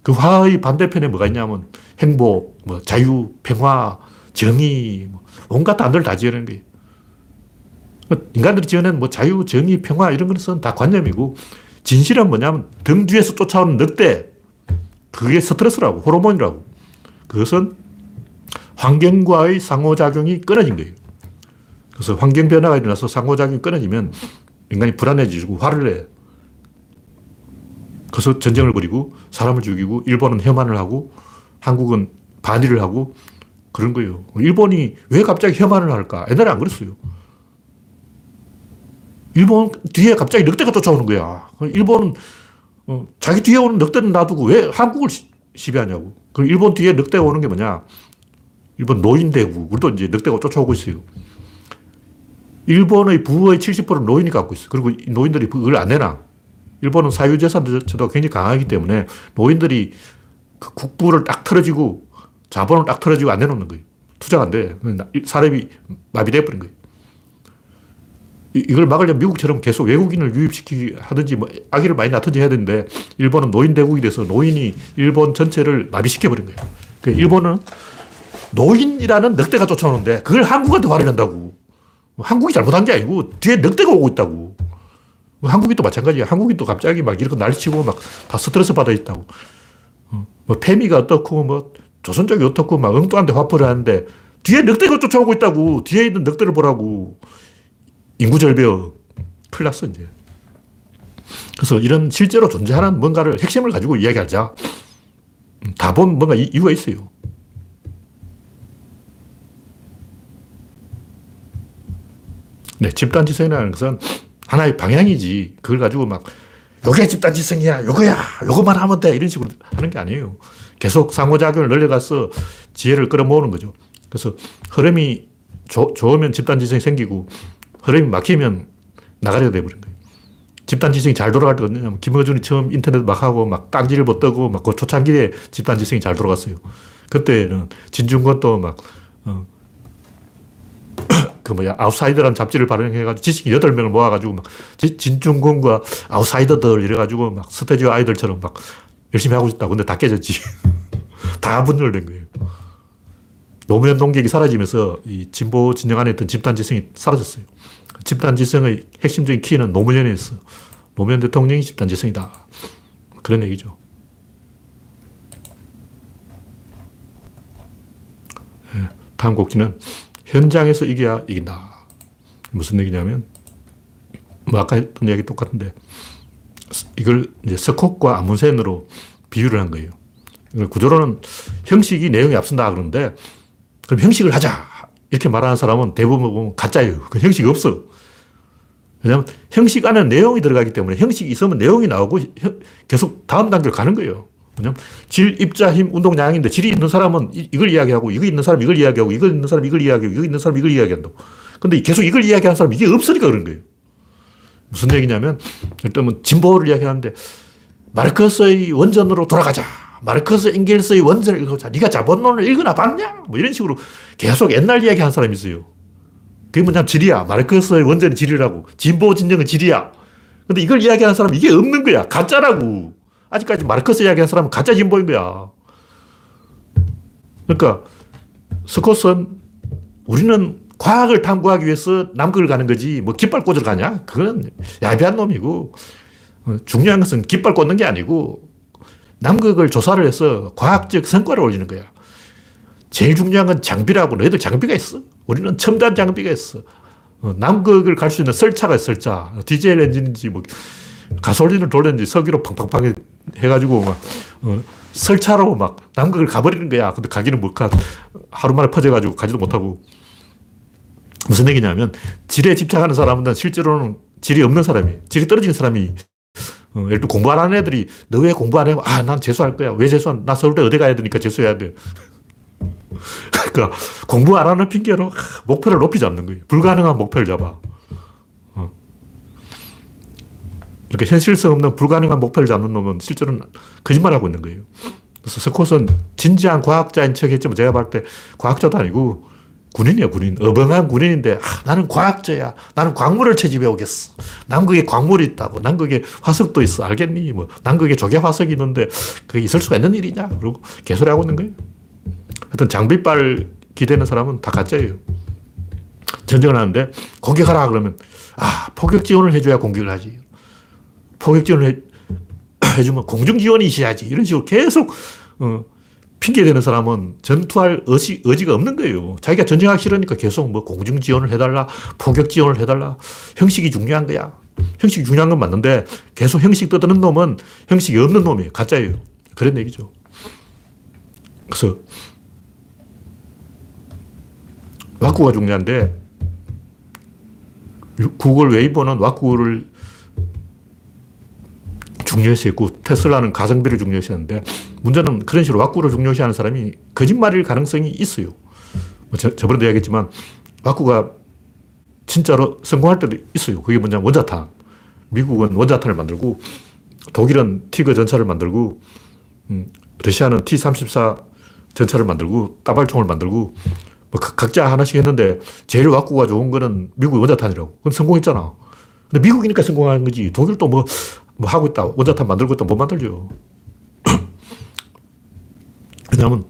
그 화의 반대편에 뭐가 있냐면 행복, 뭐 자유, 평화, 정의, 뭐 온갖 단어를 다 지어낸 거예요. 인간들이 지어낸 뭐 자유, 정의, 평화 이런 것은 다 관념이고 진실은 뭐냐면 등 뒤에서 쫓아오는 늑대. 그게 스트레스라고, 호르몬이라고. 그것은 환경과의 상호작용이 끊어진 거예요. 그래서 환경 변화가 일어나서 상호작용이 끊어지면 인간이 불안해지고 화를 내. 그래서 전쟁을 벌이고 사람을 죽이고 일본은 혐한을 하고 한국은 반일을 하고 그런 거예요. 일본이 왜 갑자기 혐한을 할까? 옛날에 안 그랬어요. 일본 뒤에 갑자기 늑대가 쫓아오는 거야. 일본은 어, 자기 뒤에 오는 늑대는 놔두고 왜 한국을 시비하냐고. 그럼 일본 뒤에 늑대가 오는 게 뭐냐? 일본 노인대국. 우리도 이제 늑대가 쫓아오고 있어요. 일본의 부의 70%는 노인이 갖고 있어. 그리고 노인들이 그걸 안 내놔. 일본은 사유재산 제도가 굉장히 강하기 때문에 노인들이 그 국부를 딱 털어지고 자본을 딱 털어지고 안 내놓는 거예요. 투자가 안 돼. 사람이 마비돼 버린 거예요. 이걸 막으려면 미국처럼 계속 외국인을 유입시키 하든지 뭐 아기를 많이 낳든지 해야 되는데 일본은 노인 대국이 돼서 노인이 일본 전체를 마비시켜 버린 거예요. 그러니까 일본은 노인이라는 늑대가 쫓아오는데 그걸 한국한테 화를 낸다고. 한국이 잘못한 게 아니고 뒤에 늑대가 오고 있다고. 한국이 또 마찬가지야. 한국이 또 갑자기 막 이렇게 날치고 막 다 스트레스 받아 있다고. 어, 뭐 페미가 어떻고 뭐 조선족이 어떻고 막 엉뚱한 데 화풀이 하는데 뒤에 늑대가 쫓아오고 있다고. 뒤에 있는 늑대를 보라고. 인구절벽. 큰일 났어, 이제. 그래서 이런 실제로 존재하는 뭔가를 핵심을 가지고 이야기하자. 음, 다본 뭔가 이유가 있어요. 네, 집단지성이라는 것은 하나의 방향이지. 그걸 가지고 막, 요게 집단지성이야, 요거야, 요것만 하면 돼. 이런 식으로 하는 게 아니에요. 계속 상호작용을 늘려가서 지혜를 끌어모으는 거죠. 그래서 흐름이 조, 좋으면 집단지성이 생기고, 흐름이 막히면 나가리가 돼버린 거예요. 집단 지성이 잘 돌아갈 때 언제냐면, 김어준이 처음 인터넷 막 하고, 막 깡지를 못 뜨고, 막 그 초창기에 집단 지성이 잘 돌아갔어요. 그때는 진중권도 막, 어, [COUGHS] 그 뭐야, 아웃사이더라는 잡지를 발행해가지고 지식 8명을 모아가지고 막 진중권과 아웃사이더들 이래가지고 막 스테디오 아이들처럼 막 열심히 하고 있다. 근데 다 깨졌지. [LAUGHS] 다 분열된 거예요. 노무현 동객이 사라지면서 이 진보 진영 안에 있던 집단지성이 사라졌어요. 집단지성의 핵심적인 키는 노무현에 있어. 노무현 대통령이 집단지성이다. 그런 얘기죠. 네, 다음 곡기는 현장에서 이겨야 이긴다. 무슨 얘기냐면, 뭐 아까 했던 얘기 똑같은데, 이걸 이제 스콧과 아문센으로 비유를 한 거예요. 구조로는 형식이 내용이 앞선다 그러는데, 그럼 형식을 하자. 이렇게 말하는 사람은 대부분 가짜예요. 그 형식이 없어. 왜냐하면 형식 안에 내용이 들어가기 때문에 형식이 있으면 내용이 나오고 계속 다음 단계로 가는 거예요. 뭐냐면 질, 입자, 힘, 운동, 양인데 질이 있는 사람은 이걸 이야기하고 이거 있는 사람 이걸 이야기하고 이걸 있는 사람 이걸 이야기하고 이거 있는 사람 이걸 이야기한다고. 근데 계속 이걸 이야기하는 사람 이게 없으니까 그런 거예요. 무슨 얘기냐면 일단 뭐 진보를 이야기하는데 마르크스의 원전으로 돌아가자. 마르크스 engels의 원전을 읽어보자. 네가 자본론을 읽거나 봤냐? 뭐 이런 식으로 계속 옛날 이야기 한 사람이 있어요. 그게 뭐냐면 진리야. 마르크스의 원전이 진리라고. 진보 진영은 진리야. 근데 이걸 이야기하는 사람은 이게 없는 거야. 가짜라고. 아직까지 마르크스 이야기하는 사람은 가짜 진보인 거야. 그러니까 스콧은 우리는 과학을 탐구하기 위해서 남극을 가는 거지 뭐 깃발 꽂으러 가냐? 그건 야비한 놈이고 어, 중요한 것은 깃발 꽂는 게 아니고 남극을 조사를 해서 과학적 성과를 올리는 거야. 제일 중요한 건 장비라고 너희들 장비가 있어. 우리는 첨단 장비가 있어. 어, 남극을 갈 수 있는 설차가 있어, 설차. 디젤 엔진인지 뭐 가솔린을 돌렸는지 석유로 팡팡팡 해가지고 막 어, 설차로 막 남극을 가버리는 거야. 근데 가기는 못 가. 하루 만에 퍼져가지고 가지도 못하고. 무슨 얘기냐면 질에 집착하는 사람은 실제로는 질이 없는 사람이 질이 떨어진 사람이 어, 예를 들어 공부 안 하는 애들이 너 왜 공부 안 해? 아, 난 재수할 거야. 왜 재수 안? 나 서울대 어디 가야 되니까 재수해야 돼. [LAUGHS] 그러니까 공부 안 하는 핑계로 목표를 높이 잡는 거예요. 불가능한 목표를 잡아. 어. 이렇게 현실성 없는 불가능한 목표를 잡는 놈은 실제로는 거짓말하고 있는 거예요. 그래서 스콧은 진지한 과학자인 척 했지만 제가 봤을 때 과학자도 아니고 군인이야, 군인. 어벙한 군인인데, 아, 나는 과학자야. 나는 광물을 채집해 오겠어. 남극에 광물이 있다고. 남극에 화석도 있어. 알겠니? 뭐, 남극에 조개 화석이 있는데, 그게 있을 수가 있는 일이냐? 그리고 개소리 하고 있는 거예요. 하여튼 장비빨 기대는 사람은 다 가짜예요. 전쟁을 하는데, 공격하라 그러면, 아, 포격 지원을 해줘야 공격을 하지. 포격 지원을 해, [CLEARS THROAT] 해주면 공중 지원이 있어야지. 이런 식으로 계속, 어, 핑계대는 사람은 전투할 의지, 의지가 없는 거예요. 자기가 전쟁하기 싫으니까 계속 뭐 공중 지원을 해달라, 포격 지원을 해달라. 형식이 중요한 거야. 형식이 중요한 건 맞는데 계속 형식 떠드는 놈은 형식이 없는 놈이에요. 가짜예요. 그런 얘기죠. 그래서 와꾸가 중요한데 구글 웨이버는 와꾸를 중요시 했고 테슬라는 가성비를 중요시 하는데 문제는 그런 식으로 와꾸를 중요시 하는 사람이 거짓말일 가능성이 있어요. 뭐 저, 저번에도 이야기했지만 와꾸가 진짜로 성공할 때도 있어요. 그게 뭐냐면 원자탄. 미국은 원자탄을 만들고 독일은 티그 전차를 만들고 음, 러시아는 T-34 전차를 만들고 따발총을 만들고 뭐 각자 하나씩 했는데 제일 와꾸가 좋은 거는 미국의 원자탄이라고. 그건 성공했잖아. 근데 미국이니까 성공한 거지. 독일도 뭐, 뭐 하고 있다. 원자탄 만들고 있다. 못 만들죠. [CLEARS THROAT] 왜냐하면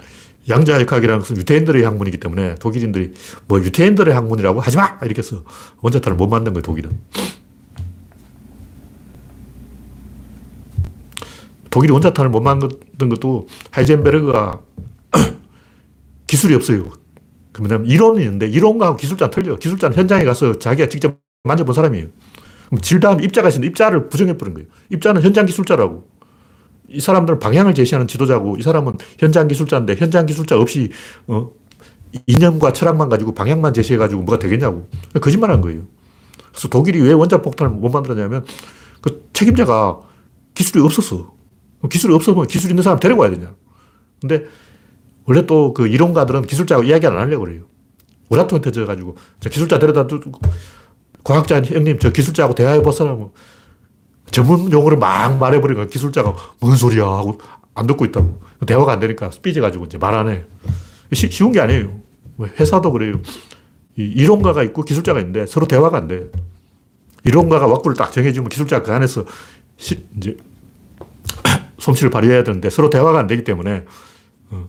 양자역학이라는 것은 유태인들의 학문이기 때문에 독일인들이 뭐 유태인들의 학문이라고 하지 마! 이렇게 해서 원자탄을 못 만든 거예요, 독일은. 독일이 원자탄을 못 만든 것도 하이젠베르그가 [CLEARS THROAT] 기술이 없어요. 그 뭐냐면 이론이 있는데 이론과 기술자는 틀려. 기술자는 현장에 가서 자기가 직접 만져본 사람이에요. 그럼 질 다음 입자가 있는데 입자를 부정해버린 거예요. 입자는 현장 기술자라고. 이 사람들은 방향을 제시하는 지도자고 이 사람은 현장 기술자인데 현장 기술자 없이 어, 이념과 철학만 가지고 방향만 제시해가지고 뭐가 되겠냐고. 거짓말 한 거예요. 그래서 독일이 왜 원자폭탄을 못 만들었냐면 그 책임자가 기술이 없었어. 기술이 없으면 기술 있는 사람 데리고 와야 되냐. 근데 원래 또 그 이론가들은 기술자하고 이야기 안 하려고 그래요. 오라통에 터져가지고 기술자 데려다 두고 과학자 형님 저 기술자하고 대화해 보세요. 전문 용어를 막 말해버리니까 기술자가 뭔 소리야 하고 안 듣고 있다고. 대화가 안 되니까 삐져가지고 이제 말 안 해. 쉬, 쉬운 게 아니에요. 뭐 회사도 그래요. 이론가가 있고 기술자가 있는데 서로 대화가 안 돼. 이론가가 왁구를 딱 정해주면 기술자가 그 안에서 시, 이제 [COUGHS] 솜씨를 발휘해야 되는데 서로 대화가 안 되기 때문에 어,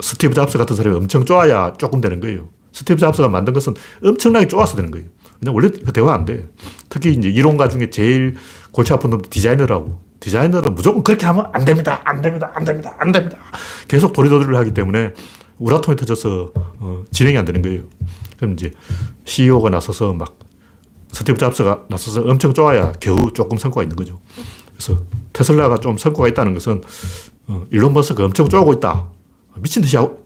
스티브 잡스 같은 사람이 엄청 쪼아야 조금 되는 거예요. 스티브 잡스가 만든 것은 엄청나게 쪼아서 되는 거예요. 그냥 원래 그 대화 안 돼. 특히 이제 이론가 중에 제일 골치 아픈 놈 디자이너라고. 디자이너는 무조건 그렇게 하면 안 됩니다. 안 됩니다. 안 됩니다. 안 됩니다. 계속 도리도리를 하기 때문에 우라통이 터져서 어, 진행이 안 되는 거예요. 그럼 이제 CEO가 나서서 막 스티브 잡스가 나서서 엄청 좋아야 겨우 조금 성과가 있는 거죠. 그래서 테슬라가 좀 성과가 있다는 것은 어, 일론 머스크가 엄청 쪼고 있다. 미친 듯이 어,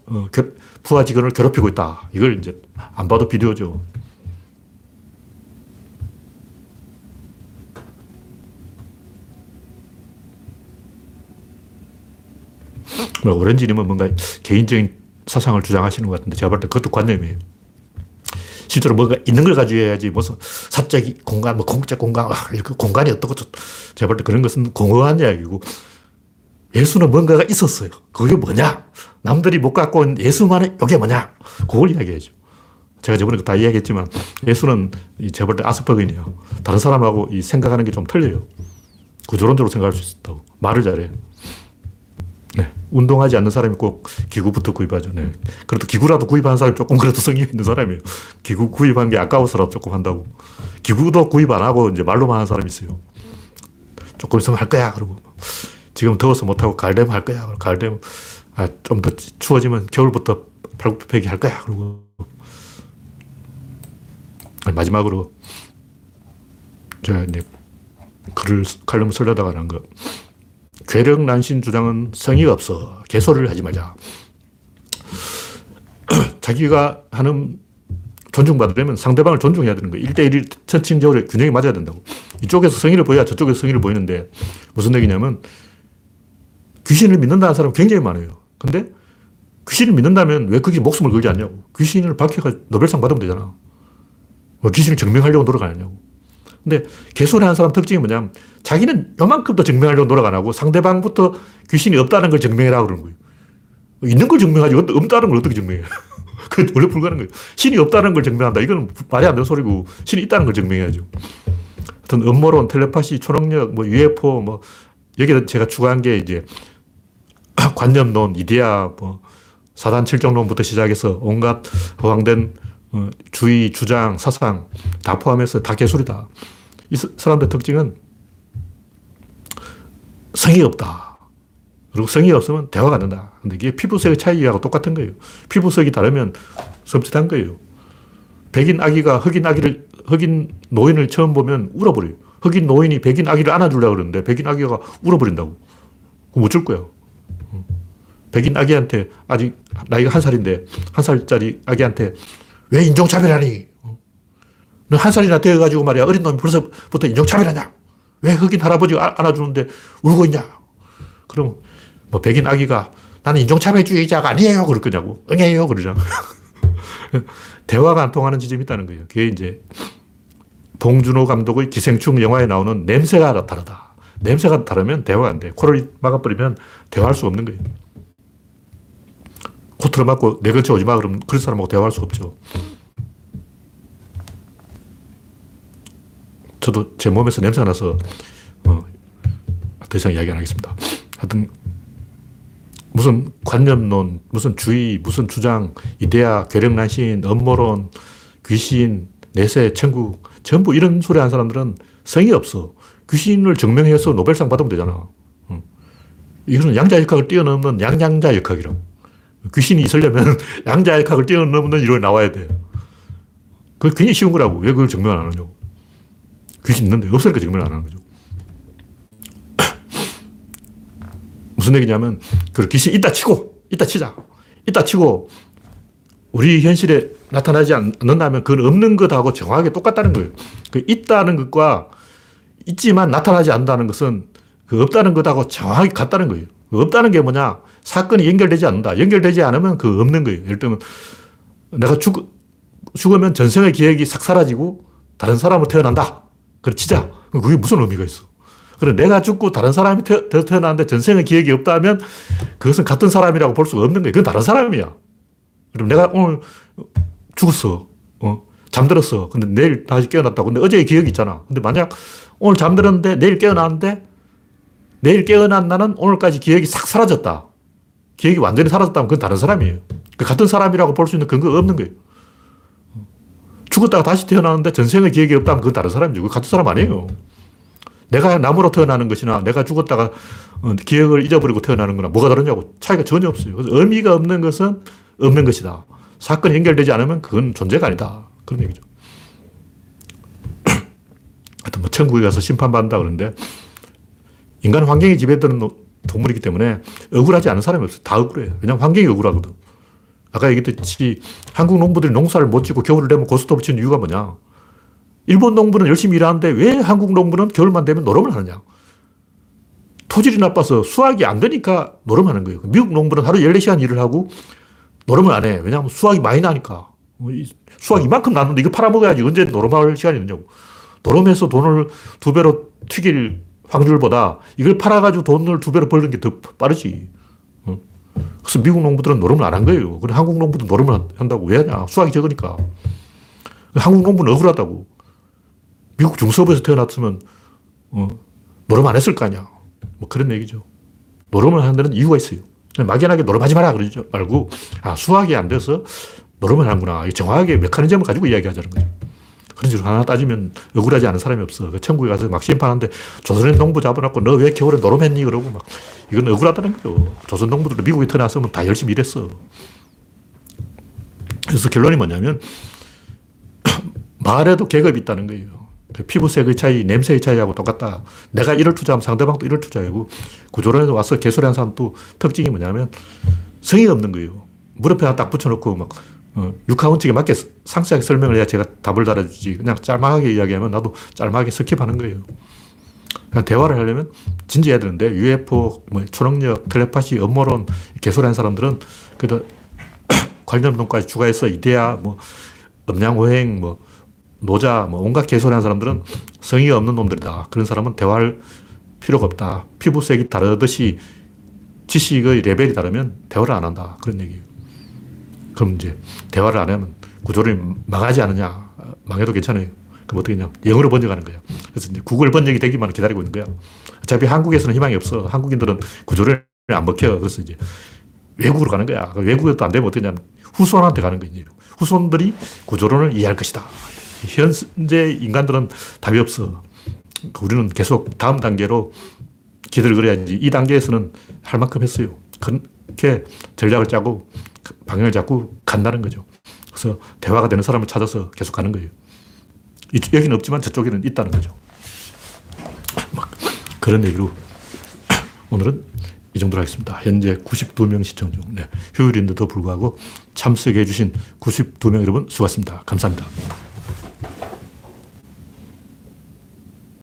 부하 직원을 괴롭히고 있다. 이걸 이제 안 봐도 비디오죠. 뭐 오렌지님은 뭔가 개인적인 사상을 주장하시는 것 같은데 제가 볼 때 그것도 관념이에요. 실제로 뭔가 있는 걸 가지고 해야지 무슨 사적 공간, 뭐 공적 공간, 아, 이렇게 공간이 어떻고 제가 볼 때 그런 것은 공허한 이야기고 예수는 뭔가가 있었어요. 그게 뭐냐? 남들이 못 갖고 온 예수만의 이게 뭐냐? 그걸 이야기하죠. 제가 저번에 다 이야기했지만 예수는 이 재벌 때 아스퍼거인이에요. 다른 사람하고 이 생각하는 게 좀 틀려요. 구조론적으로 생각할 수 있다고. 말을 잘해. 네. 운동하지 않는 사람이 꼭 기구부터 구입하죠. 네. 그래도 기구라도 구입하는 사람이 조금 그래도 성의 있는 사람이에요. 기구 구입한 게 아까워서라도 조금 한다고. 기구도 구입 안 하고 이제 말로만 하는 사람이 있어요. 조금 있으면 할 거야. 그러고. 지금 더워서 못하고 가을 되면 할 거야. 가을 되면 아, 좀 더 추워지면 겨울부터 팔굽혀펴기 할 거야. 그러고. 마지막으로 제가 이제 글을 칼럼을 쓰려다가 난 거. 괴력 난신 주장은 성의가 없어. 개소리를 하지 말자. [CLEARS THROAT] 자기가 하는 존중받으려면 상대방을 존중해야 되는 거예요. 1대1 천칭적으로 균형이 맞아야 된다고. 이쪽에서 성의를 보여야 저쪽에서 성의를 보이는데 무슨 얘기냐면 귀신을 믿는다는 사람 굉장히 많아요. 근데 귀신을 믿는다면 왜 거기 목숨을 걸지 않냐고. 귀신을 밝혀가 노벨상 받으면 되잖아. 뭐 귀신을 증명하려고 노력 안 하냐고. 근데 개소리 하는 사람 특징이 뭐냐면 자기는 요만큼도 증명하려고 노력 안 하고 상대방부터 귀신이 없다는 걸 증명해라 그러는 거예요. 있는 걸 증명하지 없다는 걸 어떻게 증명해? [LAUGHS] 그건 원래 불가능한 거예요. 신이 없다는 걸 증명한다. 이건 말이 안 되는 소리고 신이 있다는 걸 증명해야죠. 하여튼 음모론, 텔레파시, 초능력, 뭐 UFO, 뭐 여기다 제가 추가한 게 이제 [CLEARS THROAT] 관념론, 이데아, 뭐 사단 칠정론부터 시작해서 온갖 허황된 어, 주의, 주장, 사상 다 포함해서 다 개소리다. 이 사람들 특징은 성이 없다. 그리고 성이 없으면 대화가 안 된다. 근데 이게 피부색의 차이하고 똑같은 거예요. 피부색이 다르면 섬찟한 거예요. 백인 아기가 흑인 아기를, 흑인 노인을 처음 보면 울어버려요. 흑인 노인이 백인 아기를 안아주려고 그러는데 백인 아기가 울어버린다고. 그럼 어쩔 거야. 백인 아기한테 아직 나이가 한 살인데 한 살짜리 아기한테 왜 인종차별하니? 너한 살이나 되어가지고 말이야 어린 놈이 벌써부터 인종차별하냐? 왜 흑인 할아버지가 안아주는데 울고 있냐? 그럼 뭐 백인 아기가 나는 인종차별주의자가 아니에요. 그럴 거냐고. 응해요. 그러잖아. [LAUGHS] 대화가 안 통하는 지점이 있다는 거예요. 그게 이제 봉준호 감독의 기생충 영화에 나오는 냄새가 다르다. 냄새가 다르면 대화가 안 돼. 코를 막아버리면 대화할 수 없는 거예요. 코트를 맞고 내 근처 오지 마. 그러면 그런 사람하고 대화할 수 없죠. 저도 제 몸에서 냄새가 나서 어, 더 이상 이야기 안 하겠습니다. 하여튼 무슨 관념론, 무슨 주의, 무슨 주장, 이데아, 괴력난신, 음모론, 귀신, 내세, 천국 전부 이런 소리 하는 사람들은 성이 없어. 귀신을 증명해서 노벨상 받으면 되잖아. 이거는 양자역학을 뛰어넘는 양양자 역학이라고. 귀신이 있으려면 [LAUGHS] 양자역학을 뛰어넘는 이론이 나와야 돼. 그게 굉장히 쉬운 거라고. 왜 그걸 증명 안 하냐고. 귀신 있는데 없으니까 증명 안 하는 거죠. [CLEARS THROAT] 무슨 얘기냐면, 그 귀신 있다 치고, 있다 치자. 있다 치고, 우리 현실에 나타나지 않는다면 그건 없는 것하고 정확하게 똑같다는 거예요. 그 있다는 것과 있지만 나타나지 않는다는 것은 그 없다는 것하고 정확하게 같다는 거예요. 그 없다는 게 뭐냐? 사건이 연결되지 않는다. 연결되지 않으면 그 없는 거예요. 예를 들면 내가 죽, 죽으면 전생의 기억이 싹 사라지고 다른 사람으로 태어난다. 그래 치자. 그게 무슨 의미가 있어? 그래 내가 죽고 다른 사람이 태, 태어났는데 전생의 기억이 없다면 그것은 같은 사람이라고 볼 수가 없는 거예요. 그건 다른 사람이야. 그럼 내가 오늘 죽었어. 어? 잠들었어. 근데 내일 다시 깨어났다고. 근데 어제의 기억이 있잖아. 근데 만약 오늘 잠들었는데 내일 깨어났는데 내일 깨어난 나는 오늘까지 기억이 싹 사라졌다. 기억이 완전히 사라졌다면 그건 다른 사람이에요. 그 같은 사람이라고 볼 수 있는 근거가 없는 거예요. 죽었다가 다시 태어나는데 전생의 기억이 없다면 그건 다른 사람이죠. 그 같은 사람 아니에요. 내가 나무로 태어나는 것이나 내가 죽었다가 어, 기억을 잊어버리고 태어나는 거나 뭐가 다르냐고 차이가 전혀 없어요. 그래서 의미가 없는 것은 없는 것이다. 사건이 연결되지 않으면 그건 존재가 아니다. 그런 얘기죠. [CLEARS THROAT] 하여튼 뭐 천국에 가서 심판받는다 그러는데 인간 환경이 지배되는 동물이기 때문에 억울하지 않은 사람이 없어요. 다 억울해요. 왜냐하면 환경이 억울하거든. 아까 얘기했듯이 한국 농부들이 농사를 못 짓고 겨울을 되면 고스톱을 치는 이유가 뭐냐. 일본 농부는 열심히 일하는데 왜 한국 농부는 겨울만 되면 노름을 하느냐. 토질이 나빠서 수확이 안 되니까 노름하는 거예요. 미국 농부는 하루 14시간 일을 하고 노름을 안 해. 왜냐하면 수확이 많이 나니까. 수확 이만큼 났는데 이거 팔아먹어야지 언제 노름할 시간이 있냐고. 노름해서 돈을 두 배로 튀길 확률보다 이걸 팔아가지고 돈을 두 배로 벌는 게 더 빠르지. 그래서 미국 농부들은 노름을 안 한 거예요. 그래 한국 농부도 노름을 한- 한다고 왜 하냐? 수확이 적으니까. 한국 농부는 억울하다고. 미국 중서부에서 태어났으면 어, 노름 안 했을 거 아니야. 뭐 그런 얘기죠. 노름을 하는 데는 이유가 있어요. 막연하게 노름하지 마라 그러지 말고 아 수학이 안 돼서 노름을 하는구나. 이 정확하게 메커니즘을 가지고 이야기하자는 거죠. 그런 식으로 하나 따지면 억울하지 않은 사람이 없어. 그 천국에 가서 막 심판하는데 조선의 농부 잡아놓고 너 왜 겨울에 노름했니? 그러고 막 이건 억울하다는 거죠. 조선 농부들도 미국에 태어났으면 다 열심히 일했어. 그래서 결론이 뭐냐면 [CLEARS THROAT] 말에도 계급이 있다는 거예요. 그 피부색의 차이, 냄새의 차이하고 똑같다. 내가 1을 투자하면 상대방도 1을 투자하고 구조론에서 와서 개소리한 사람 또 특징이 뭐냐면 성의 없는 거예요. 무릎에 하나 딱 붙여놓고 막 어, 육하원칙에 맞게 상세하게 설명을 해야 제가 답을 달아주지. 그냥 짤막하게 이야기하면 나도 짤막하게 skip하는 거예요. 그냥 대화를 하려면 진지해야 되는데 UFO, 뭐 초능력, 텔레파시, 음모론 개소리한 사람들은 그래도 [COUGHS] 관련 운동까지 추가해서 이데아, 뭐 음양오행, 뭐 노자, 뭐 온갖 개소리한 사람들은 성의가 없는 놈들이다. 그런 사람은 대화할 필요가 없다. 피부색이 다르듯이 지식의 레벨이 다르면 대화를 안 한다. 그런 얘기예요. 그럼 이제 대화를 안 하면 구조를 망하지 않느냐. 망해도 괜찮아요. 그럼 어떻게 했냐. 영어로 번역하는 거예요. 그래서 이제 구글 번역이 되기만 기다리고 있는 거야. 어차피 한국에서는 희망이 없어. 한국인들은 구조를 안 먹혀. 그래서 이제 외국으로 가는 거야. 그 외국에도 안 되면 하냐면 후손한테 가는 거예요. 후손들이 구조론을 이해할 것이다. 현재 인간들은 답이 없어. 우리는 계속 다음 단계로 기대를 그려야지. 이 단계에서는 할 만큼 했어요. 그렇게 전략을 짜고 방향을 잡고 간다는 거죠. 그래서 대화가 되는 사람을 찾아서 계속 가는 거예요. 이- 여기는 없지만 저쪽에는 있다는 거죠. 막 그런 얘기로 [CLEARS THROAT] 오늘은 이 정도로 하겠습니다. 현재 92명 시청 중. 네. 휴일인데도 불구하고 참석해 주신 92명 여러분 수고하셨습니다. 감사합니다.